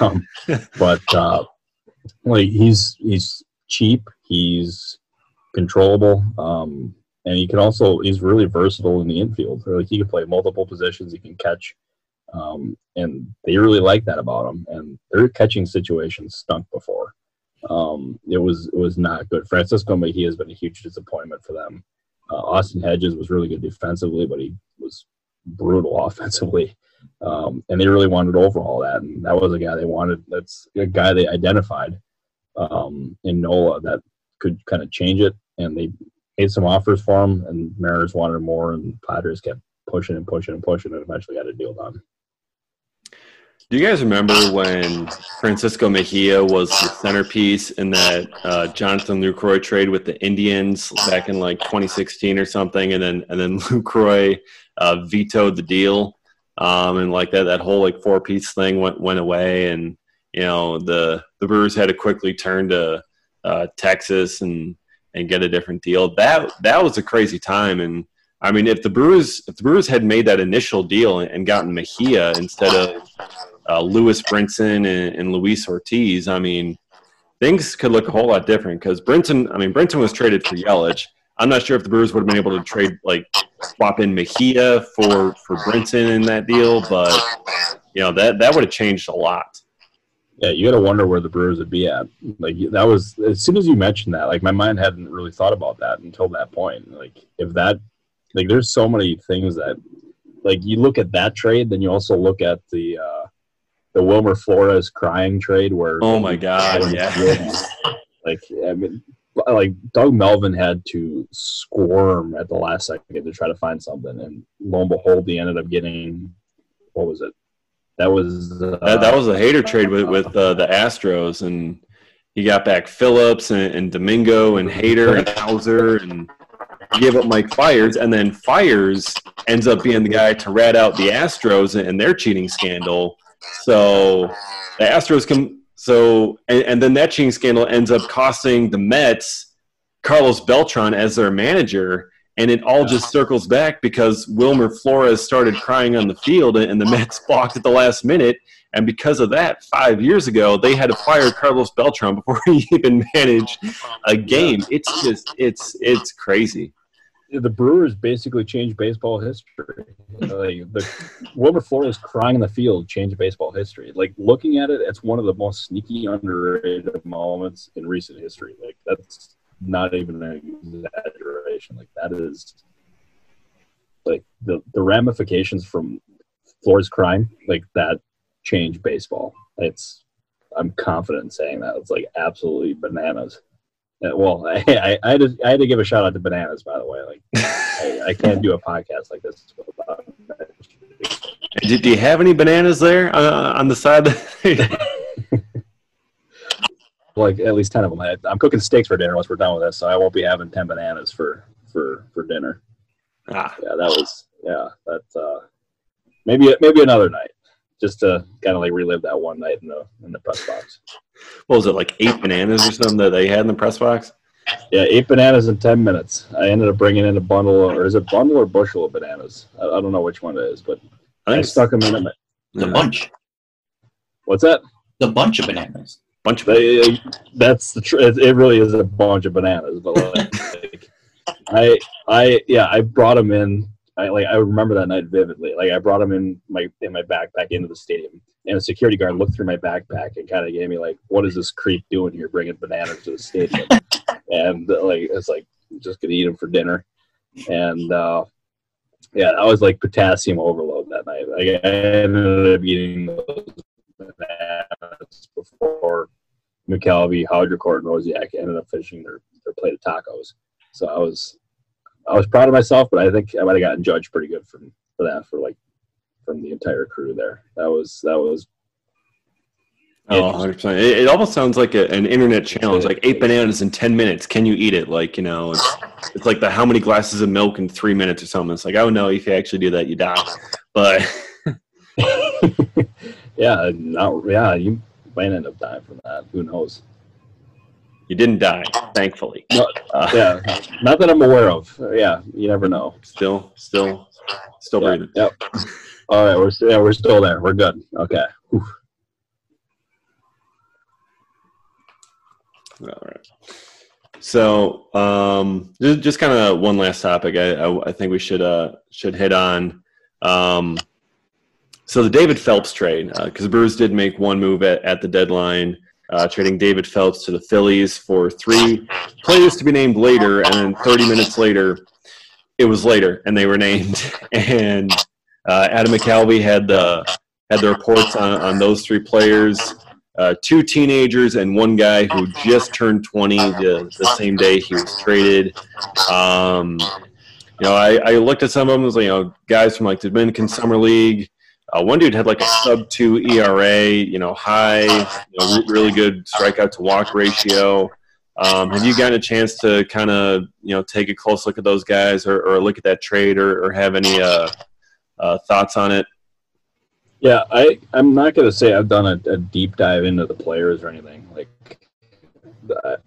[SPEAKER 2] Um, but uh, like he's he's cheap, he's controllable, um, and he can also he's really versatile in the infield. Like he can play multiple positions, he can catch, um, and they really like that about him. And their catching situations stunk before. Um, it was it was not good. Francisco Mejia has been a huge disappointment for them. Uh, Austin Hedges was really good defensively, but he was brutal offensively. Um, and they really wanted overhaul that. And that was a guy they wanted. That's a guy they identified um, in Nola that could kind of change it. And they made some offers for him, and Mariners wanted more, and Padres kept pushing and pushing and pushing, and eventually got a deal done.
[SPEAKER 1] Do you guys remember when Francisco Mejia was the centerpiece in that uh, Jonathan Lucroy trade with the Indians back in like 2016 or something, and then and then Lucroy uh, vetoed the deal, um, and like that that whole like four piece thing went went away, and you know the the Brewers had to quickly turn to uh, Texas and and get a different deal. That that was a crazy time, and I mean if the Brewers if the Brewers had made that initial deal and gotten Mejia instead of uh, Lewis Brinson and, and Luis Ortiz, I mean, things could look a whole lot different because Brinson, I mean, Brinson was traded for Yelich. I'm not sure if the Brewers would have been able to trade, like, swap in Mejia for for Brinson in that deal, but you know that that would have changed a lot.
[SPEAKER 2] Yeah, you got to wonder where the Brewers would be at. Like that was as soon as you mentioned that, like my mind hadn't really thought about that until that point. Like if that, like there's so many things that, like you look at that trade, then you also look at the. uh the Wilmer Flores crying trade where
[SPEAKER 1] oh my god yeah
[SPEAKER 2] like I mean like Doug Melvin had to squirm at the last second to try to find something and lo and behold he ended up getting what was it that was
[SPEAKER 1] uh, that, that, was a Hader trade with with uh, the Astros and he got back Phillips and, and Domingo and Hader and Houser and he gave up Mike Fiers, and then Fiers ends up being the guy to rat out the Astros and their cheating scandal. So the Astros come. So and, and then that cheating scandal ends up costing the Mets Carlos Beltran as their manager, and it all just circles back because Wilmer Flores started crying on the field, and the Mets balked at the last minute. And because of that, five years ago, they had to fire Carlos Beltran before he even managed a game. It's just, it's, it's crazy
[SPEAKER 2] the Brewers basically changed baseball history. like the Wilmer Flores crying in the field changed baseball history. Like looking at it, it's one of the most sneaky, underrated moments in recent history. Like that's not even an exaggeration. Like that is like the the ramifications from Flores crying, like that changed baseball. It's I'm confident in saying that. It's like absolutely bananas. Uh, well, I, I, I, had to, I had to give a shout out to Bananas, by the way. Like, I, I can't do a podcast like this without.
[SPEAKER 1] Do you have any bananas there uh, on the side?
[SPEAKER 2] like at least ten of them. I, am cooking steaks for dinner once we're done with this, so I won't be having ten bananas for for for dinner. Ah. Yeah, that was yeah. That uh, maybe maybe another night, just to kind of like relive that one night in the in the press box
[SPEAKER 1] what was it like eight bananas or something that they had in the press box?
[SPEAKER 2] Yeah, eight bananas in ten minutes. I ended up bringing in a bundle, or is it bundle or bushel of bananas? I, I don't know which one it is, but I, I stuck them in
[SPEAKER 3] it. The bunch.
[SPEAKER 2] What's that?
[SPEAKER 3] The bunch of bananas.
[SPEAKER 1] Bunch of
[SPEAKER 2] bananas. That's the. Tr- it really is a bunch of bananas, but like, I I yeah I brought them in. I like I remember that night vividly. Like I brought him in my in my backpack into the stadium, and a security guard looked through my backpack and kind of gave me like, "What is this creep doing here, bringing bananas to the stadium?" and like it's like just gonna eat them for dinner, and uh, yeah, I was like potassium overload that night. Like I ended up eating those bananas before McCalvy, Haudricourt, and Rosiak ended up finishing their, their plate of tacos. So I was I was proud of myself, but I think I might have gotten judged pretty good for for that for like from the entire crew there. That was that was
[SPEAKER 1] Oh, 100%. It, it, almost sounds like a, an internet challenge, like eight bananas in 10 minutes. Can you eat it? Like, you know, it's, it's like the how many glasses of milk in three minutes or something. It's like, oh no, if you actually do that, you die. But
[SPEAKER 2] yeah, not, yeah, you might end up dying from that. Who knows?
[SPEAKER 1] You didn't die, thankfully.
[SPEAKER 2] No, uh, yeah, not that I'm aware of. Yeah, you never know.
[SPEAKER 1] Still, still, still
[SPEAKER 2] yeah,
[SPEAKER 1] breathing.
[SPEAKER 2] Yep. All right, we're yeah, we're still there. We're good. Okay. Oof.
[SPEAKER 1] All right. So, um, just, just kind of one last topic. I, I, I, think we should uh, should hit on. Um, so the David Phelps trade, because uh, Brewers did make one move at, at the deadline, uh, trading David Phelps to the Phillies for three players to be named later, and then 30 minutes later, it was later, and they were named. And uh, Adam McCalvy had the had the reports on, on those three players uh, two teenagers and one guy who just turned 20 the, the same day he was traded. Um, you know, I, I looked at some of them, you know, guys from like the Dominican Summer League. Uh, one dude had like a sub two ERA, you know, high, you know, really good strikeout to walk ratio. Um, have you gotten a chance to kind of, you know, take a close look at those guys or, or look at that trade or, or have any uh, uh, thoughts on it?
[SPEAKER 2] Yeah, I I'm not gonna say I've done a, a deep dive into the players or anything like that,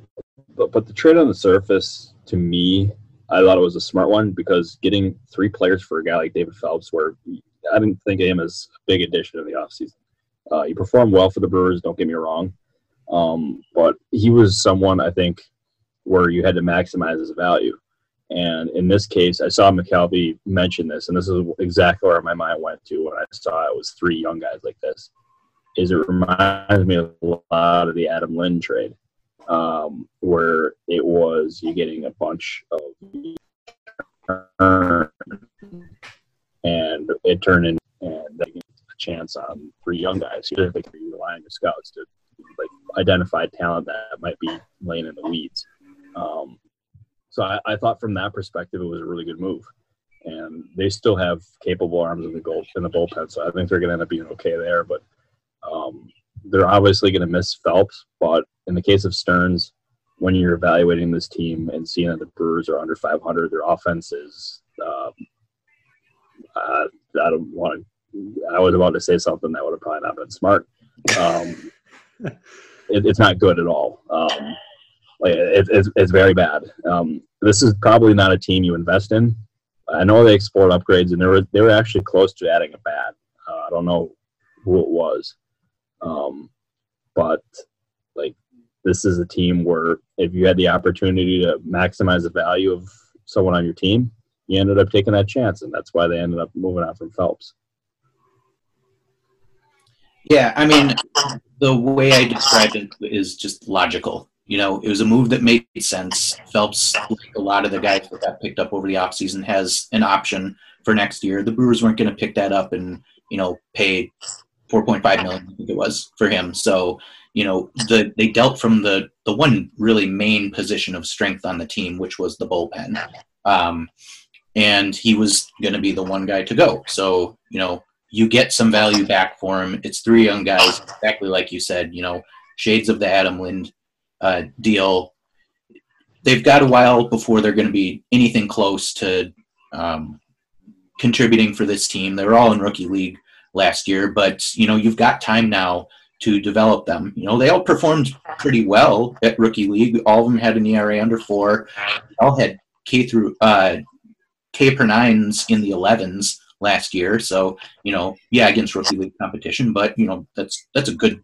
[SPEAKER 2] but but the trade on the surface to me, I thought it was a smart one because getting three players for a guy like David Phelps, where I didn't think him as a big addition in the offseason. Uh, he performed well for the Brewers. Don't get me wrong, um, but he was someone I think where you had to maximize his value. And in this case, I saw McCalvy mention this, and this is exactly where my mind went to when I saw it was three young guys like this. Is it reminds me a lot of the Adam Lind trade, um, where it was you getting a bunch of and it turned in and a chance on three young guys. Think you're relying on scouts to like identify talent that might be laying in the weeds. Um, so I, I, thought from that perspective, it was a really good move. And they still have capable arms in the goal in the bullpen, so I think they're going to end up being okay there. But um, they're obviously going to miss Phelps. But in the case of Stearns, when you're evaluating this team and seeing that the Brewers are under 500, their offense is. Um, uh, I don't want. To, I was about to say something that would have probably not been smart. Um, it, it's not good at all. Um, like it, it's, it's very bad. Um, this is probably not a team you invest in. I know they explored upgrades, and they were they were actually close to adding a bat. Uh, I don't know who it was, um, but like this is a team where if you had the opportunity to maximize the value of someone on your team, you ended up taking that chance, and that's why they ended up moving on from Phelps.
[SPEAKER 3] Yeah, I mean, the way I described it is just logical you know, it was a move that made sense. Phelps, like a lot of the guys that got picked up over the offseason, has an option for next year. The Brewers weren't going to pick that up and, you know, pay 4.5 million, I think it was, for him. So, you know, the they dealt from the the one really main position of strength on the team, which was the bullpen. Um, and he was going to be the one guy to go. So, you know, you get some value back for him. It's three young guys, exactly like you said, you know, shades of the Adam Lind uh, deal. They've got a while before they're going to be anything close to um, contributing for this team. They were all in rookie league last year, but you know you've got time now to develop them. You know they all performed pretty well at rookie league. All of them had an ERA under four. all had K through uh, K per nines in the 11s last year. So you know, yeah, against rookie league competition, but you know that's that's a good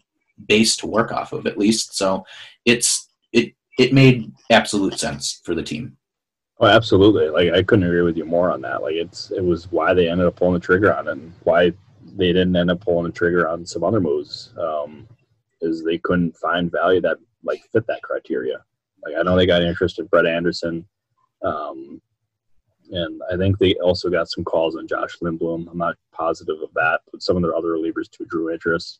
[SPEAKER 3] base to work off of at least. So it's it it made absolute sense for the team.
[SPEAKER 2] Oh, absolutely. Like I couldn't agree with you more on that. Like it's it was why they ended up pulling the trigger on it and why they didn't end up pulling the trigger on some other moves. Um, is they couldn't find value that like fit that criteria. Like I know they got interested in Brett Anderson. Um, and I think they also got some calls on Josh Lindblom. I'm not positive of that, but some of their other relievers too drew interest.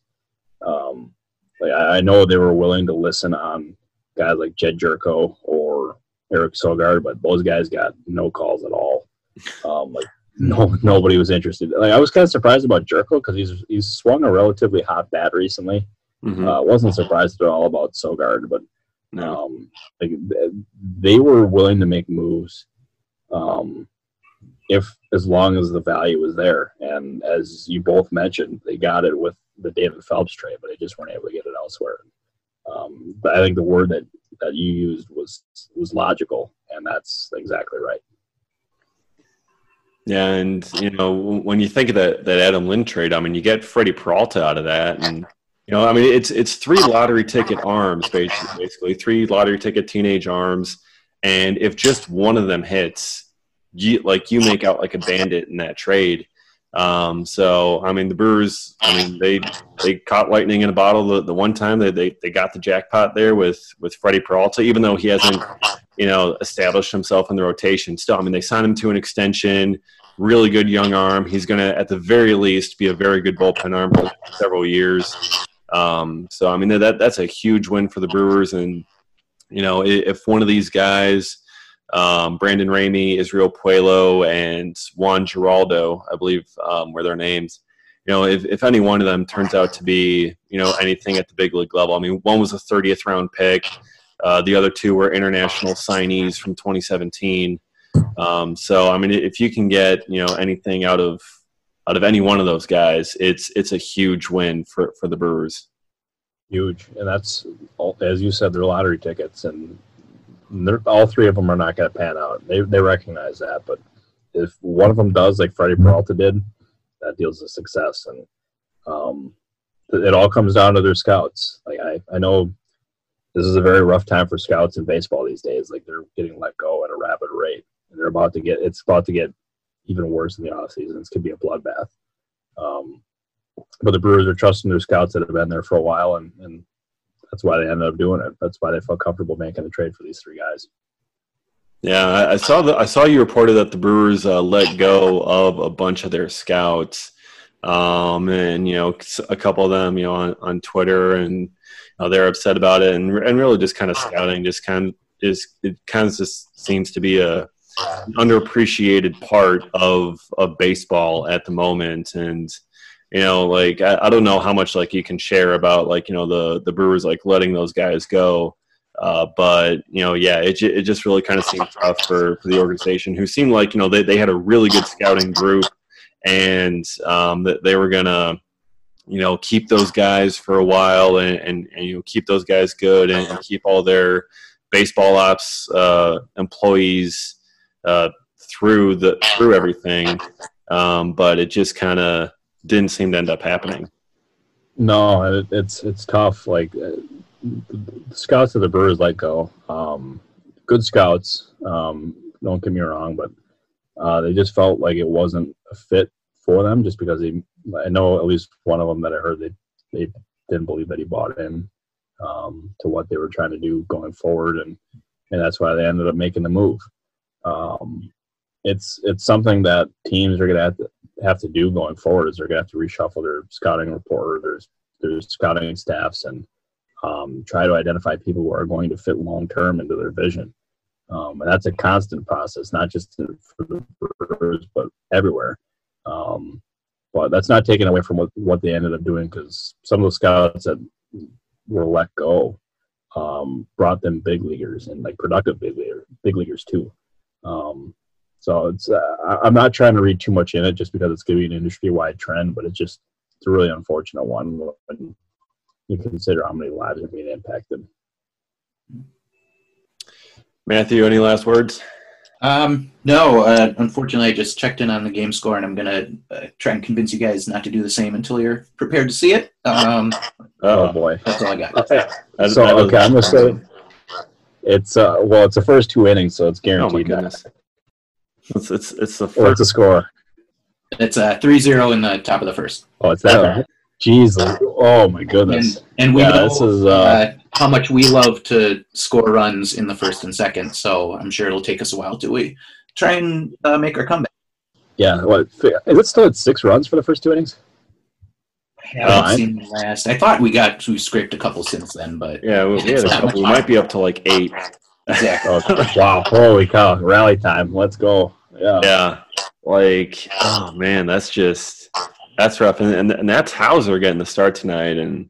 [SPEAKER 2] Um, like I, I know they were willing to listen on guys like Jedd Gyorko or Eric Sogard, but those guys got no calls at all. Um, like no nobody was interested. Like I was kind of surprised about Gyorko because he's he's swung a relatively hot bat recently. Mm-hmm. Uh, wasn't surprised at all about Sogard, but no. um, like they were willing to make moves um, if as long as the value was there. And as you both mentioned, they got it with the David Phelps trade, but they just weren't able to get it elsewhere. Um, but I think the word that, that you used was was logical, and that's exactly right.
[SPEAKER 1] Yeah, and you know when you think of that that Adam Lind trade, I mean you get Freddie Peralta out of that, and you know I mean it's it's three lottery ticket arms basically, basically three lottery ticket teenage arms, and if just one of them hits, you like you make out like a bandit in that trade. Um, so I mean, the Brewers, I mean, they they caught lightning in a bottle the, the one time they, they they got the jackpot there with with Freddie Peralta, even though he hasn't you know established himself in the rotation. Still, I mean, they signed him to an extension, really good young arm. He's going to at the very least be a very good bullpen arm for several years. Um, so I mean, that that's a huge win for the Brewers, and you know, if one of these guys um, Brandon Ramey, Israel Puello, and Juan Geraldo, I believe, um, were their names. You know, if, if any one of them turns out to be, you know, anything at the big league level, I mean, one was a 30th round pick. Uh, the other two were international signees from 2017. Um, so, I mean, if you can get, you know, anything out of out of any one of those guys, it's it's a huge win for, for the Brewers.
[SPEAKER 2] Huge, and that's as you said, they're lottery tickets, and all three of them are not going to pan out. They they recognize that, but if one of them does, like Freddie Peralta did, that deals a success, and um, it all comes down to their scouts. Like I, I know this is a very rough time for scouts in baseball these days. Like they're getting let go at a rapid rate, and they're about to get it's about to get even worse in the off season. It's gonna be a bloodbath. Um, but the Brewers are trusting their scouts that have been there for a while, and, and that's why they ended up doing it. That's why they felt comfortable making the trade for these three guys.
[SPEAKER 1] Yeah, I saw the I saw you reported that the Brewers uh, let go of a bunch of their scouts, um, and you know a couple of them, you know, on, on Twitter, and they're upset about it, and and really just kind of scouting, just kind of is it kind of just seems to be a underappreciated part of of baseball at the moment, and you know like I, I, don't know how much like you can share about like you know the the brewers like letting those guys go. Uh, but you know yeah it, it just really kind of seemed tough for, for the organization who seemed like you know they, they had a really good scouting group and um, that they were gonna you know keep those guys for a while and, and, and you know keep those guys good and, and keep all their baseball ops uh, employees uh, through the through everything. Um, but it just kind of didn't seem to end up happening.
[SPEAKER 2] No, it, it's it's tough. Like uh, the scouts of the Brewers let go. Um, good scouts. Um, don't get me wrong, but uh, they just felt like it wasn't a fit for them, just because they. I know at least one of them that I heard they they didn't believe that he bought in um, to what they were trying to do going forward, and and that's why they ended up making the move. Um, it's it's something that teams are to have to have to do going forward is they're going to have to reshuffle their scouting report, their their scouting staffs, and um, try to identify people who are going to fit long term into their vision. Um, and that's a constant process, not just for the Brewers, but everywhere. Um, but that's not taken away from what, what they ended up doing because some of the scouts that were let go um, brought them big leaguers and like productive big, leaguer, big leaguers too. Um, so it's uh, I'm not trying to read too much in it just because it's going to be an industry wide trend, but it's just it's a really unfortunate one when you consider how many lives are being impacted.
[SPEAKER 1] Matthew, any last words?
[SPEAKER 3] Um, no, uh, unfortunately, I just checked in on the game score, and I'm gonna uh, try and convince you guys not to do the same until you're prepared to see it. Um,
[SPEAKER 2] oh boy,
[SPEAKER 3] that's all I got.
[SPEAKER 2] so okay, I'm gonna say It's uh well, it's the first two innings, so it's guaranteed. Oh my
[SPEAKER 1] goodness! It's it's it's the
[SPEAKER 2] first. What's the score?
[SPEAKER 3] It's uh 3-0 in the top of the first.
[SPEAKER 2] Oh, it's that. Right? Jeez, oh my goodness!
[SPEAKER 3] And, and we yeah, know is, uh, uh, how much we love to score runs in the first and second, so I'm sure it'll take us a while to we try and uh, make our comeback.
[SPEAKER 2] Yeah, what is it still at six runs for the first two innings?
[SPEAKER 3] I haven't uh, seen the last. I thought we got we scraped a couple since then, but
[SPEAKER 1] yeah, we, had a couple. We might be up to like eight.
[SPEAKER 2] Exactly. oh, wow! Holy cow! Rally time! Let's go! Yeah.
[SPEAKER 1] Yeah. Like, oh man, that's just that's rough, and and, and that's Houser getting the start tonight, and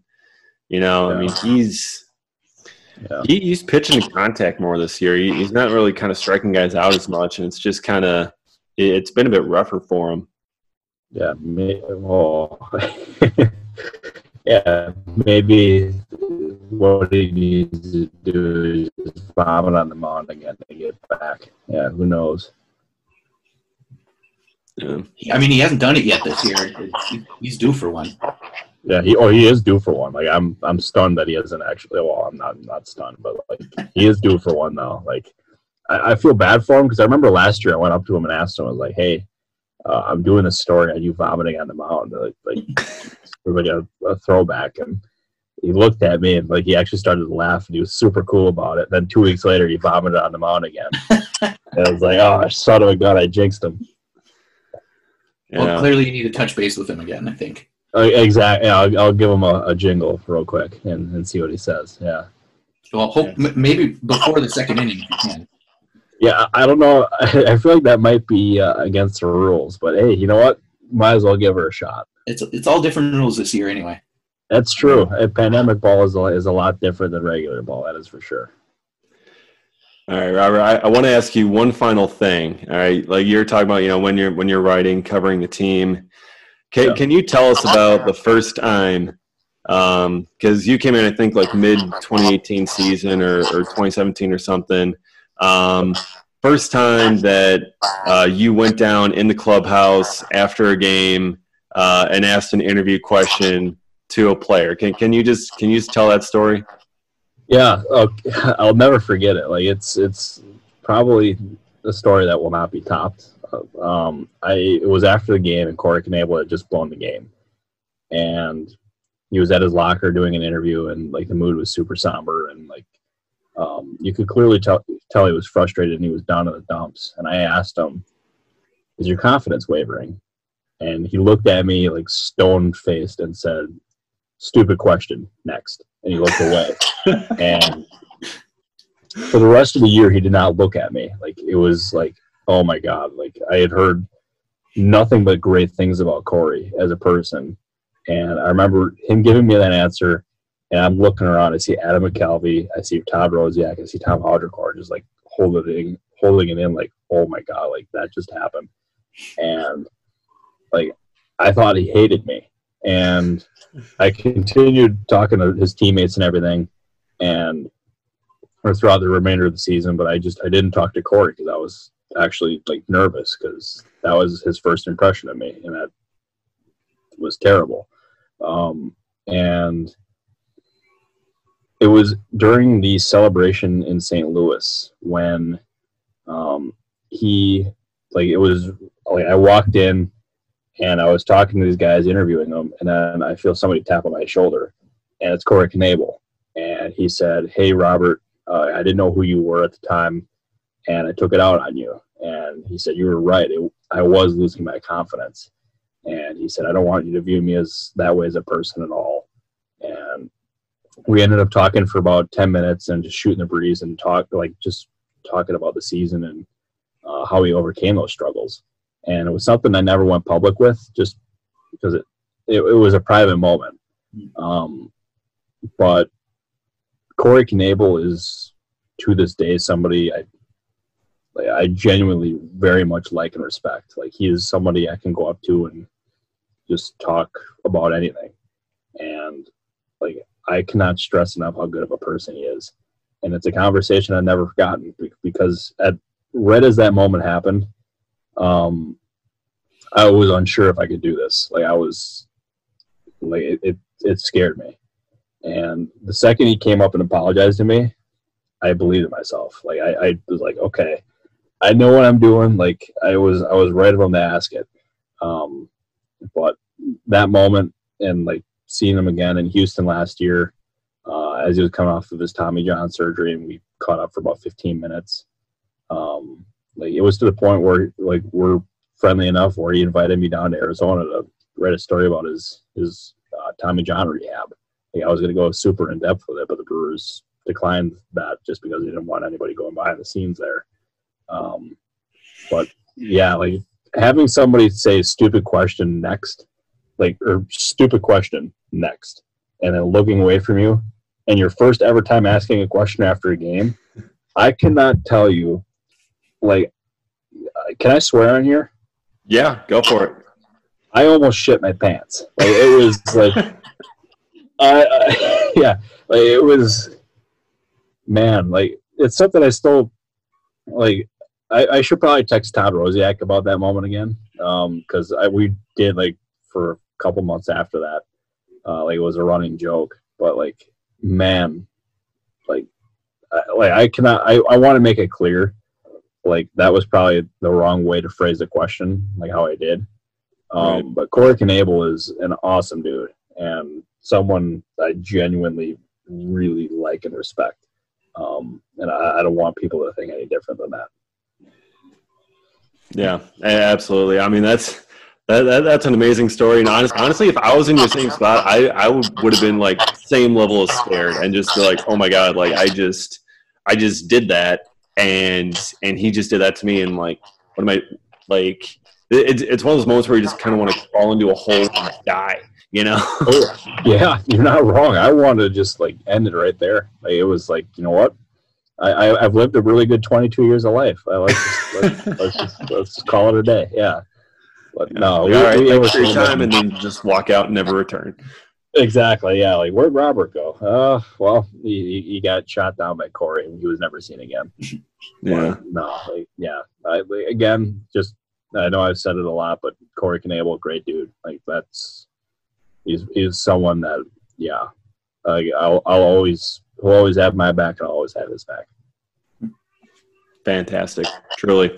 [SPEAKER 1] you know, yeah. I mean, he's yeah. he, he's pitching to contact more this year. He, he's not really kind of striking guys out as much, and it's just kind of it, it's been a bit rougher for him.
[SPEAKER 2] Yeah, may, well, yeah, maybe what he needs to do is vomit on the mound again to get back. Yeah, who knows?
[SPEAKER 3] Yeah. I mean, he hasn't done it yet this year. He's due for one.
[SPEAKER 2] Yeah, he oh he is due for one. Like I'm I'm stunned that he hasn't actually. Well, I'm not not stunned, but like he is due for one though. Like I, I feel bad for him because I remember last year I went up to him and asked him, I was like, hey, uh, I'm doing a story on you vomiting on the mound, like like like a, a throwback, and he looked at me and like he actually started to laugh and he was super cool about it. Then two weeks later, he vomited on the mound again. and I was like, oh, son of a gun, I jinxed him.
[SPEAKER 3] Well, yeah. clearly you need to touch base with him again. I think.
[SPEAKER 2] Uh, exactly. Yeah, I'll, I'll, give him a, a, jingle real quick and, and see what he says. Yeah.
[SPEAKER 3] Well, hope yeah. m- maybe before the second inning if you can.
[SPEAKER 2] Yeah, I don't know. I feel like that might be uh, against the rules, but hey, you know what? Might as well give her a shot.
[SPEAKER 3] It's it's all different rules this year anyway.
[SPEAKER 2] That's true. A pandemic ball is a, is a lot different than regular ball. That is for sure.
[SPEAKER 1] All right, Robert. I, I want to ask you one final thing. All right, like you're talking about, you know, when you're when you're writing, covering the team. Can yeah. can you tell us about the first time? Because um, you came in, I think, like mid 2018 season or, or 2017 or something. Um, first time that uh, you went down in the clubhouse after a game uh, and asked an interview question to a player. Can can you just can you just tell that story?
[SPEAKER 2] Yeah, okay. I'll never forget it. Like it's it's probably a story that will not be topped. Um, I it was after the game, and Corey Knebel had just blown the game, and he was at his locker doing an interview, and like the mood was super somber, and like um, you could clearly tell tell he was frustrated and he was down in the dumps. And I asked him, "Is your confidence wavering?" And he looked at me like stone faced and said, "Stupid question. Next." and he looked away. and for the rest of the year, he did not look at me. Like it was like, oh my god! Like I had heard nothing but great things about Corey as a person, and I remember him giving me that answer. And I'm looking around. I see Adam McCalvy. I see Todd Rosiak. I see Tom Haudricourt just like holding holding it in. Like, oh my god! Like that just happened. And like I thought he hated me. And I continued talking to his teammates and everything, and or throughout the remainder of the season. But I just I didn't talk to Corey because I was actually like nervous because that was his first impression of me, and that was terrible. Um, and it was during the celebration in St. Louis when um, he like it was like I walked in and I was talking to these guys, interviewing them, and then I feel somebody tap on my shoulder, and it's Corey Knebel, and he said, "Hey, Robert, uh, I didn't know who you were at the time, and I took it out on you." And he said, "You were right. It, I was losing my confidence." And he said, "I don't want you to view me as that way as a person at all." And we ended up talking for about ten minutes and just shooting the breeze and talk like just talking about the season and uh, how he overcame those struggles and it was something I never went public with, just because it it, it was a private moment. Um, but Corey Knebel is to this day somebody I I genuinely very much like and respect. Like he is somebody I can go up to and just talk about anything, and like I cannot stress enough how good of a person he is. And it's a conversation I've never forgotten because at right as that moment happened, um, I was unsure if I could do this. Like I was, like it, it, it scared me. And the second he came up and apologized to me, I believed in myself. Like I, I was like, okay, I know what I'm doing. Like I was, I was right on the ask it. Um, but that moment and like seeing him again in Houston last year, uh, as he was coming off of his Tommy John surgery, and we caught up for about 15 minutes. Um, like it was to the point where like we're friendly enough where he invited me down to Arizona to write a story about his his uh, Tommy John rehab. Like I was going to go super in depth with it, but the Brewers declined that just because they didn't want anybody going behind the scenes there. Um, but yeah, like having somebody say stupid question next, like or stupid question next, and then looking away from you, and your first ever time asking a question after a game, I cannot tell you, like, can I swear on here?
[SPEAKER 1] Yeah, go for it.
[SPEAKER 2] I almost shit my pants. Like it was like, I, I yeah, like it was, man, like it's something I still like. I, I should probably text Todd Rosiak about that moment again, because um, we did like for a couple months after that, uh, like it was a running joke. But like, man, like, I, like I cannot. I I want to make it clear, like that was probably the wrong way to phrase the question, like how I did. Um, right. But Corey Knebel is an awesome dude and someone I genuinely really like and respect. Um, and I, I, don't want people to think any different than that.
[SPEAKER 1] Yeah, absolutely. I mean, that's that, that that's an amazing story. And honest, honestly, if I was in your same spot, I I would would have been like same level of scared and just like, oh my god, like I just I just did that, and and he just did that to me, and like, what am I like? It's it's one of those moments where you just kind of want to crawl into a hole and die you know?
[SPEAKER 2] oh, yeah, you're not wrong. I wanted to just like end it right there. Like, it was like, you know what? I, I have lived a really good 22 years of life. I like just, let's, let's, just let's just call it a day. Yeah. But no,
[SPEAKER 1] we, all right, we, thanks for your time, and then just walk out and never return.
[SPEAKER 2] Exactly. Yeah. Like, where'd Robert go? Uh, well, he, he got shot down by Corey, and he was never seen again.
[SPEAKER 1] yeah.
[SPEAKER 2] No. Like, yeah. I, again, just I know I've said it a lot, but Corey Knebel, great dude. Like that's he's he's someone that yeah, like I'll I'll always he'll always have my back and I'll always have his back.
[SPEAKER 1] Fantastic, truly.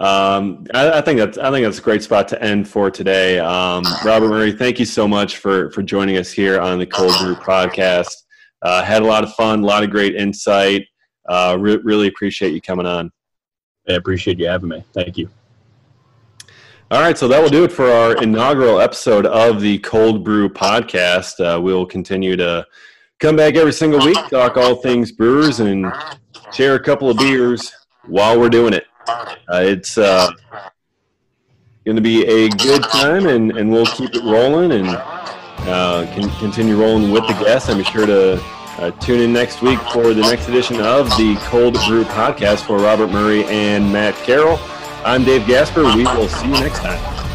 [SPEAKER 1] Um, I, I, think that's I think that's a great spot to end for today. Um, Robert Murray, thank you so much for for joining us here on the Cold Brew Podcast. Uh, had a lot of fun, a lot of great insight. Uh, re- really appreciate you coming on.
[SPEAKER 2] I appreciate you having me. Thank you.
[SPEAKER 1] All right, so that will do it for our inaugural episode of the Cold Brew podcast. Uh, we'll continue to come back every single week, talk all things brewers, and share a couple of beers while we're doing it. Uh, it's uh, going to be a good time, and, and we'll keep it rolling and uh, can continue rolling with the guests. I'm sure to uh, tune in next week for the next edition of the Cold Brew podcast for Robert Murray and Matt Carroll. I'm Dave Gasper. We will see you next time.